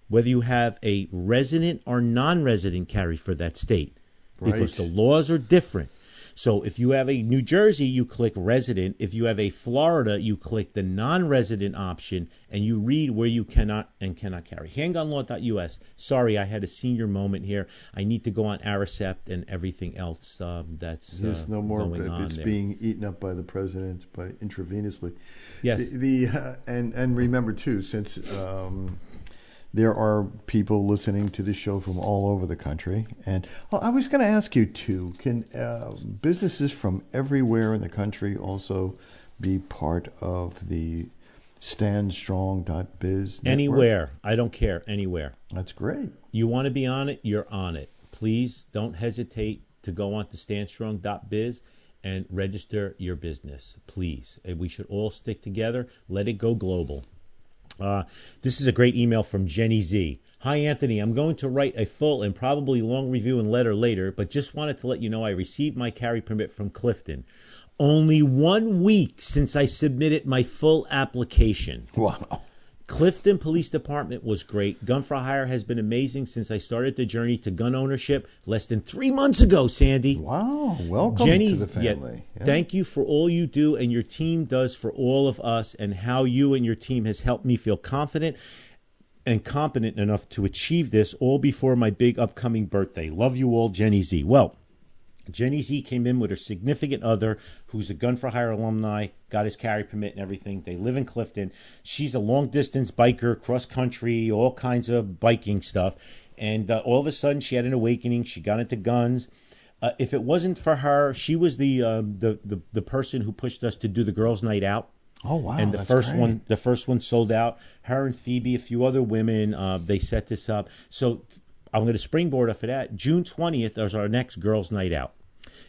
[SPEAKER 1] whether you have a resident or non resident carry for that state because the laws are different. So if you have a New Jersey, you click resident. If you have a Florida, you click the non-resident option and you read where you cannot and cannot carry. Handgunlaw.us. Sorry, I had a senior moment here. I need to go on Aricept and everything else um, that's
[SPEAKER 2] There's
[SPEAKER 1] uh,
[SPEAKER 2] no more. It's being eaten up by the president by intravenously.
[SPEAKER 1] Yes.
[SPEAKER 2] The, the uh, and and remember too, since um, there are people listening to this show from all over the country, and well, I was going to ask you too: Can uh, businesses from everywhere in the country also be part of the StandStrong.biz? network?
[SPEAKER 1] Anywhere. I don't care. Anywhere.
[SPEAKER 2] That's great.
[SPEAKER 1] You want to be on it, you're on it. Please don't hesitate to go on to standstrong.biz and register your business. Please. And we should all stick together. Let it go global. Uh, this is a great email from Jenny Z. Hi, Anthony. I'm going to write a full and probably long review and letter later, but just wanted to let you know I received my carry permit from Clifton. Only one week since I submitted my full application.
[SPEAKER 2] Wow.
[SPEAKER 1] Clifton Police Department was great. Gun for Hire has been amazing since I started the journey to gun ownership less than three months ago, Sandy.
[SPEAKER 2] Wow. Welcome
[SPEAKER 1] Jenny,
[SPEAKER 2] to the
[SPEAKER 1] yeah,
[SPEAKER 2] family. Yeah.
[SPEAKER 1] thank you for all you do and your team does for all of us, and how you and your team has helped me feel confident and competent enough to achieve this all before my big upcoming birthday. Love you all, Jenny Z. Well, Jenny Z came in with her significant other, who's a Gun for Hire alumni, got his carry permit and everything. They live in Clifton. She's a long distance biker, cross country, all kinds of biking stuff. And uh, all of a sudden, she had an awakening. She got into guns. Uh, if it wasn't for her, she was the, uh, the the the person who pushed us to do the girls' night out.
[SPEAKER 2] Oh wow!
[SPEAKER 1] and the first
[SPEAKER 2] great.
[SPEAKER 1] one, the first one sold out. Her and Phoebe, a few other women, uh, they set this up. So I'm going to springboard off of that. June 20th is our next girls' night out.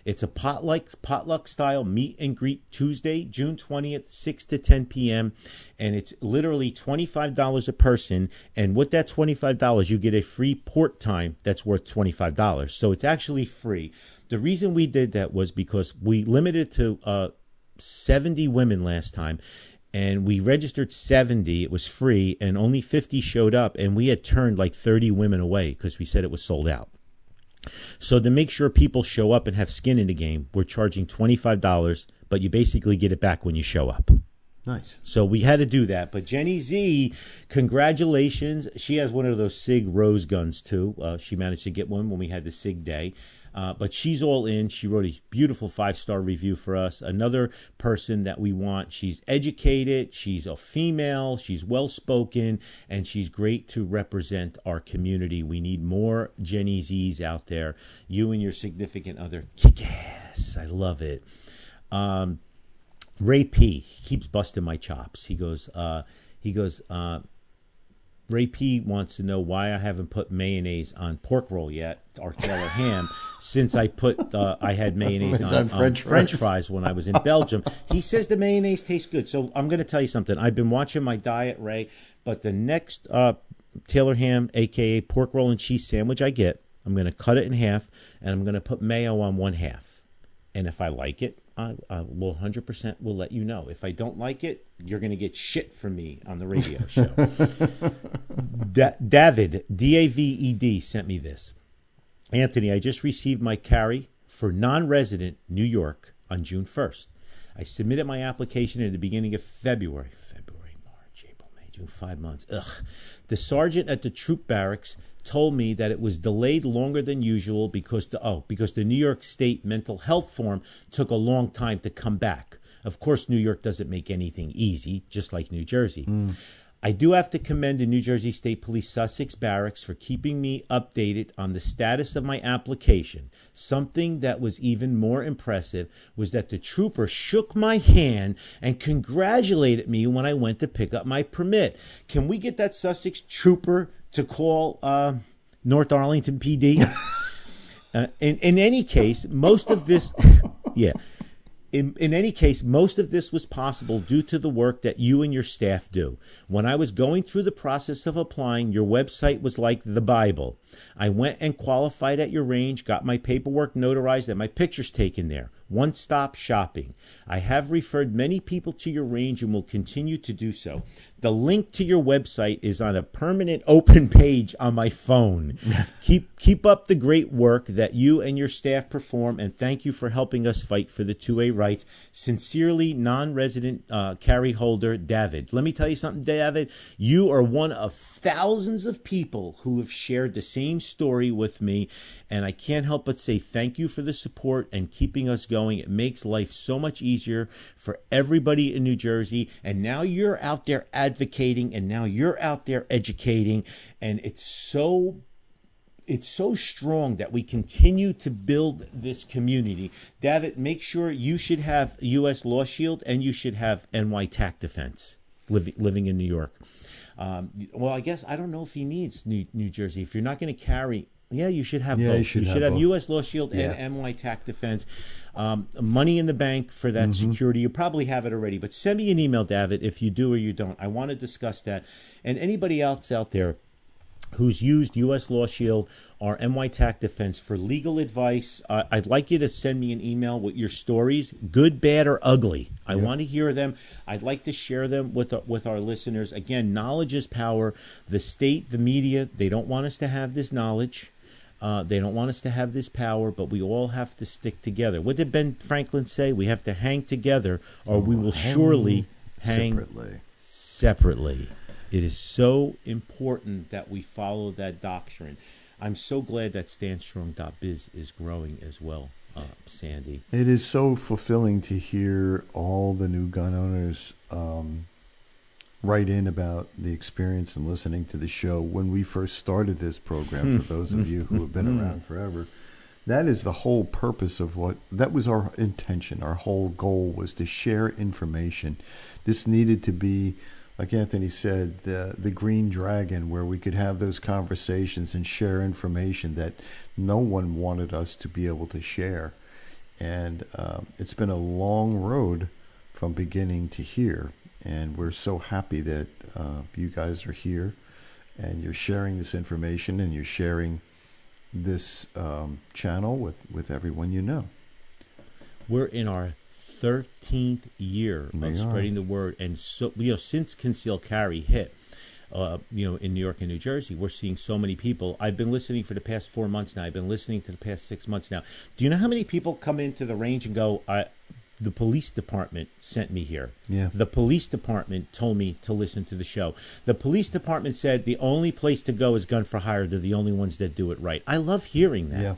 [SPEAKER 1] It's a potluck potluck style meet and greet Tuesday, June 20th, 6 to 10 p.m. And it's literally $25 a person. And with that $25, you get a free port time that's worth $25. So it's actually free. The reason we did that was because we limited to uh, 70 women last time and we registered 70 it was free and only 50 showed up and we had turned like 30 women away because we said it was sold out so to make sure people show up and have skin in the game we're charging $25 but you basically get it back when you show up
[SPEAKER 2] Nice.
[SPEAKER 1] so we had to do that. But Jenny Z, congratulations. She has one of those SIG rose guns too. Uh, she managed to get one when we had the SIG day. Uh, but she's all in. She wrote a beautiful five star review for us. Another person that we want. She's educated, she's a female, she's well spoken, and she's great to represent our community. We need more Jenny Z's out there. You and your significant other kick ass. I love it. Um, Ray P keeps busting my chops. He goes, uh, he goes, uh, Ray P wants to know why I haven't put mayonnaise on pork roll yet, or Taylor ham, since I put uh, I had mayonnaise on,
[SPEAKER 2] on French
[SPEAKER 1] French
[SPEAKER 2] fries.
[SPEAKER 1] fries when I was in Belgium. He says the mayonnaise tastes good. So I'm going to tell you something. I've been watching my diet, Ray, but the next uh, Taylor ham, aka pork roll and cheese sandwich I get, I'm going to cut it in half and I'm going to put mayo on one half. And if I like it, I, I will 100% will let you know. If I don't like it, you're going to get shit from me on the radio show. Da- David, D A V E D, sent me this. Anthony, I just received my carry for non resident New York on June 1st. I submitted my application at the beginning of February. February, March, April, May, June, five months. Ugh. The sergeant at the troop barracks told me that it was delayed longer than usual because the oh because the New York State mental health form took a long time to come back. Of course, New York doesn't make anything easy, just like New Jersey. Mm. I do have to commend the New Jersey State Police Sussex Barracks for keeping me updated on the status of my application. Something that was even more impressive was that the trooper shook my hand and congratulated me when I went to pick up my permit. Can we get that Sussex trooper to call uh, North Arlington PD? Uh, in in any case, most of this, yeah. In, in any case, most of this was possible due to the work that you and your staff do. When I was going through the process of applying, your website was like the Bible. I went and qualified at your range, got my paperwork notarized, and my pictures taken there. One stop shopping. I have referred many people to your range and will continue to do so. The link to your website is on a permanent open page on my phone. keep keep up the great work that you and your staff perform, and thank you for helping us fight for the 2A rights. Sincerely, non-resident uh, carry holder David. Let me tell you something, David. You are one of thousands of people who have shared the same story with me, and I can't help but say thank you for the support and keeping us going. It makes life so much easier for everybody in New Jersey. And now you're out there advocating, and now you're out there educating, and it's so it's so strong that we continue to build this community. David, make sure you should have U.S. Law Shield and you should have NY TAC Defense living in New York. Um, well, I guess I don't know if he needs New, New Jersey. If you're not going to carry, yeah, you should have
[SPEAKER 2] Yeah,
[SPEAKER 1] both.
[SPEAKER 2] you should have
[SPEAKER 1] have. U.S. Law Shield
[SPEAKER 2] Yeah.
[SPEAKER 1] and NY TAC Defense. Um, money in the bank for that
[SPEAKER 2] Mm-hmm.
[SPEAKER 1] security. You probably have it already, but send me an email, David, if you do or you don't. I want to discuss that. And anybody else out there who's used U.S. Law Shield or NYTAC Defense for legal advice, uh, I'd like you to send me an email with your stories, good, bad, or ugly. I want to hear them. I'd like to share them with our, with our listeners. Again, knowledge is power. The state, the media, they don't want us to have this knowledge. Uh, they don't want us to have this power, but we all have to stick together. What did Ben Franklin say? We have to hang together, or we will surely hang
[SPEAKER 2] separately.
[SPEAKER 1] separately. It is so important that we follow that doctrine. I'm so glad that StandStrong.biz is growing as well. uh, Sandy.
[SPEAKER 2] It is so fulfilling to hear all the new gun owners um, write in about the experience and listening to the show. When we first started this program, for those of you who have been around forever, that is the whole purpose of what that was our intention. Our whole goal was to share information. This needed to be, like Anthony said, the the green dragon, where we could have those conversations and share information that no one wanted us to be able to share. And um, it's been a long road from beginning to here, and we're so happy that uh, you guys are here, and you're sharing this information, and you're sharing this um, channel with, with everyone you know.
[SPEAKER 1] We're in our 13th year
[SPEAKER 2] We
[SPEAKER 1] of
[SPEAKER 2] are.
[SPEAKER 1] spreading the word, and so you know since conceal carry hit. Uh, you know, in New York and New Jersey, we're seeing so many people. I've been listening for the past four months now. I've been listening to the past six months now. Do you know how many people come into the range and go, I, the police department sent me here.
[SPEAKER 2] Yeah.
[SPEAKER 1] The police department told me to listen to the show. The police department said the only place to go is gun for hire. They're the only ones that do it right. I love hearing that.
[SPEAKER 2] Yeah.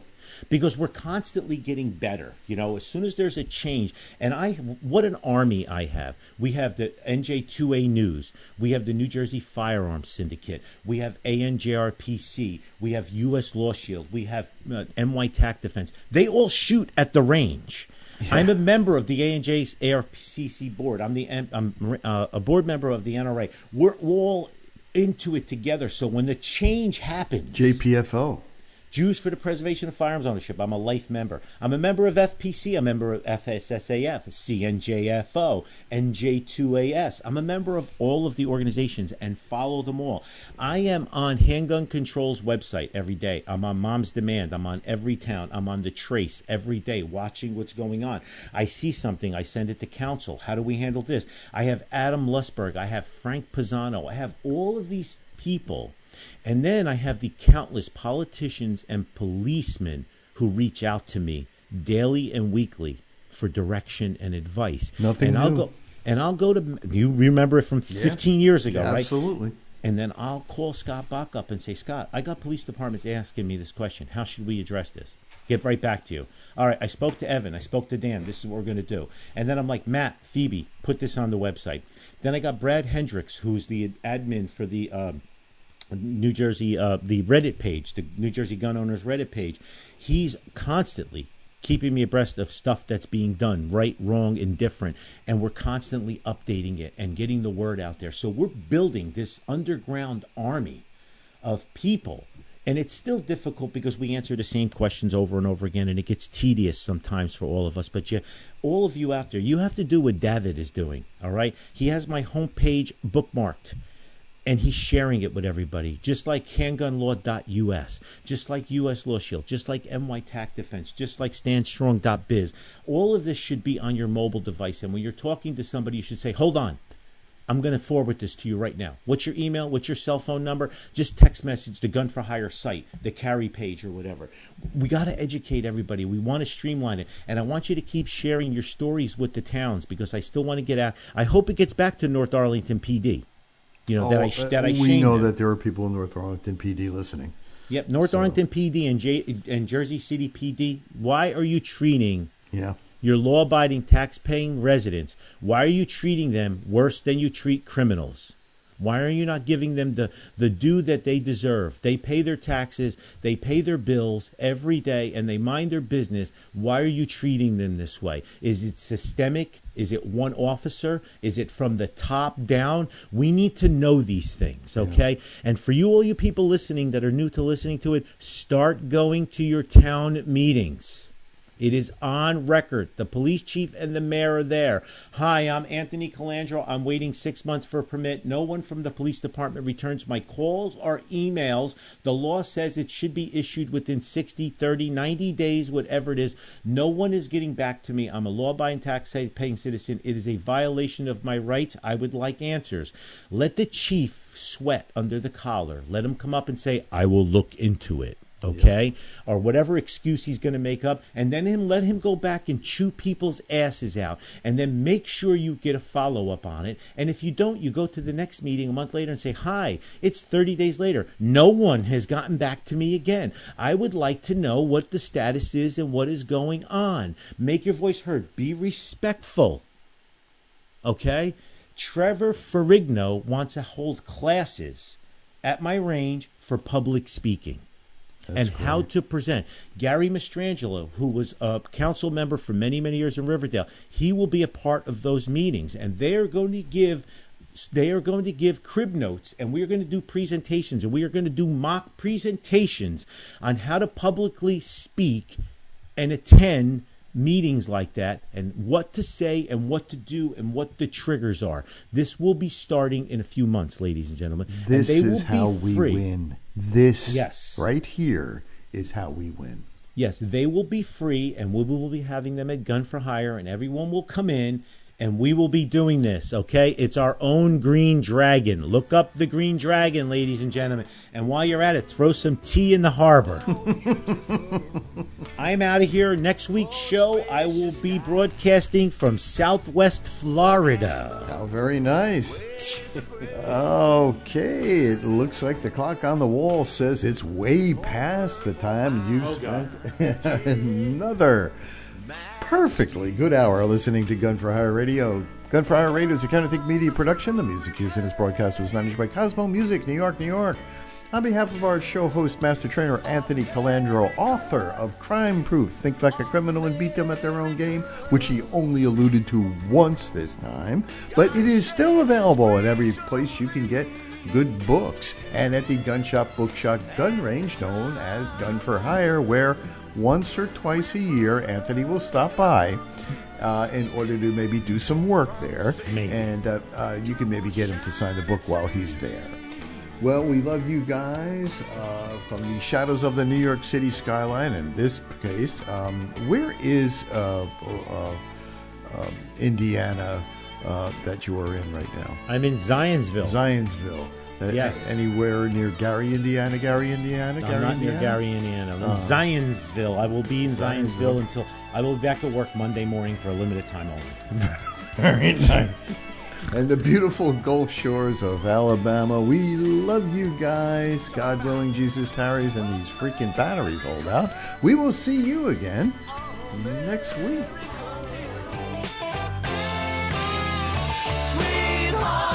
[SPEAKER 1] Because we're constantly getting better. You know, as soon as there's a change, and I, what an army I have. We have the NJ2A News. We have the New Jersey Firearms Syndicate. We have ANJRPC. We have U.S. Law Shield. We have uh, NY TAC Defense. They all shoot at the range. I'm a member of the ANJ's ARPCC board. I'm the I'm uh, a board member of the NRA. We're all into it together. So when the change happens,
[SPEAKER 2] JPFO.
[SPEAKER 1] Jews for the Preservation of Firearms Ownership. I'm a life member. I'm a member of FPC. A member of FSSAF, CNJFO, NJ2AS. I'm a member of all of the organizations and follow them all. I am on Handgun Control's website every day. I'm on Mom's Demand. I'm on Every Town. I'm on The Trace every day watching what's going on. I see something. I send it to council. How do we handle this? I have Adam Lusberg. I have Frank Pisano. I have all of these people and then I have the countless politicians and policemen who reach out to me daily and weekly for direction and advice.
[SPEAKER 2] Nothing
[SPEAKER 1] and I'll go and I'll go to you remember it from 15 years ago, right?
[SPEAKER 2] Absolutely.
[SPEAKER 1] And then I'll call Scott Bach up and say, Scott, I got police departments asking me this question. How should we address this? Get right back to you. All right, I spoke to Evan. I spoke to Dan. This is what we're going to do. And then I'm like, Matt, Phoebe, put this on the website. Then I got Brad Hendricks, who's the admin for the um, New Jersey, uh, the Reddit page, the New Jersey Gun Owners Reddit page. He's constantly keeping me abreast of stuff that's being done, right, wrong, indifferent, and we're constantly updating it and getting the word out there. So we're building this underground army of people. And it's still difficult because we answer the same questions over and over again, and it gets tedious sometimes for all of us. But you, all of you out there, you have to do what David is doing. All right, he has my homepage bookmarked and he's sharing it with everybody, just like handgunlaw.us, just like US Law Shield, just like NY TAC Defense, just like standstrong.biz. All of this should be on your mobile device. And when you're talking to somebody, you should say, hold on. I'm going to forward this to you right now. What's your email? What's your cell phone number? Just text message the Gun for Hire site, the carry page, or whatever. We got to educate everybody. We want to streamline it. And I want you to keep sharing your stories with the towns because I still want to get out. I hope it gets back to North Arlington PD. You know, that oh, I,
[SPEAKER 2] Oh,
[SPEAKER 1] that I
[SPEAKER 2] we know
[SPEAKER 1] them.
[SPEAKER 2] that there are people in North Arlington PD listening.
[SPEAKER 1] Yep, North
[SPEAKER 2] So-
[SPEAKER 1] Arlington PD and, J- and Jersey City PD. Why are you treating
[SPEAKER 2] Yeah.
[SPEAKER 1] your law-abiding, tax-paying residents? Why are you treating them worse than you treat criminals? Why are you not giving them the, the due that they deserve? They pay their taxes, they pay their bills every day, and they mind their business. Why are you treating them this way? Is it systemic? Is it one officer? Is it from the top down? We need to know these things, okay? And for you, all you people listening that are new to listening to it, start going to your town meetings. It is on record. The police chief and the mayor are there. Hi, I'm Anthony Calandro. I'm waiting six months for a permit. No one from the police department returns my calls or emails. The law says it should be issued within 60, 30, 90 days, whatever it is. No one is getting back to me. I'm a law abiding, tax paying citizen. It is a violation of my rights. I would like answers. Let the chief sweat under the collar. Let him come up and say, I will look into it. Okay, or whatever excuse he's going to make up, and then him let him go back and chew people's asses out, and then make sure you get a follow up on it. And if you don't, you go to the next meeting a month later and say, "Hi, it's 30 days later. No one has gotten back to me again. I would like to know what the status is and what is going on. Make your voice heard. Be respectful." Okay? Trevor Ferrigno wants to hold classes at my range for public speaking and how to present. Gary Mastrangelo, who was a council member for many, many years in Riverdale, he will be a part of those meetings, and they are going to give. They are going to give crib notes, and we are going to do presentations, and we are going to do mock presentations on how to publicly speak and attend meetings like that and what to say and what to do and what the triggers are. This will be starting in a few months, ladies and gentlemen. and
[SPEAKER 2] This
[SPEAKER 1] they
[SPEAKER 2] is how we win. This
[SPEAKER 1] Yes.
[SPEAKER 2] right here is how we win.
[SPEAKER 1] Yes, they will be free, and we will be having them at Gun for Hire, and everyone will come in, and we will be doing this. Okay, it's our own Green Dragon. Look up the Green Dragon, ladies and gentlemen, and while you're at it, throw some tea in the harbor. I'm out of here. Next week's show, I will be broadcasting from Southwest Florida.
[SPEAKER 2] Oh, very nice. okay, it looks like the clock on the wall says it's way past the time you oh, spent another perfectly good hour listening to Gun for Hire Radio. Gun for Hire Radio is a Counterthink Media production. The music used in this broadcast was managed by Cosmo Music, New York, New York. On behalf of our show host, Master Trainer Anthony Calandro, author of Crime Proof, Think Like a Criminal and Beat Them at Their Own Game, which he only alluded to once this time, but it is still available at every place you can get good books and at the gun shop bookshop gun range known as Gun for Hire, where once or twice a year Anthony will stop by. Uh, in order to maybe do some work there,
[SPEAKER 1] Maybe.
[SPEAKER 2] and uh, uh, you can maybe get him to sign the book while he's there. Well, we love you guys uh, from the shadows of the New York City skyline. In this case, um, where is uh, uh, um, Indiana uh, that you are in right now?
[SPEAKER 1] I'm in Zionsville.
[SPEAKER 2] Zionsville. Uh,
[SPEAKER 1] yes.
[SPEAKER 2] Anywhere near Gary, Indiana, Gary, Indiana, Gary,
[SPEAKER 1] I'm not Indiana? near Gary, Indiana. I'm in uh, Zionsville. I will be in Zionsville,
[SPEAKER 2] Zionsville.
[SPEAKER 1] until I will be back at work Monday morning for a limited time only.
[SPEAKER 2] Very nice. and the beautiful Gulf shores of Alabama. We love you guys. God willing, Jesus tarries, and these freaking batteries hold out. We will see you again next week. Sweetheart.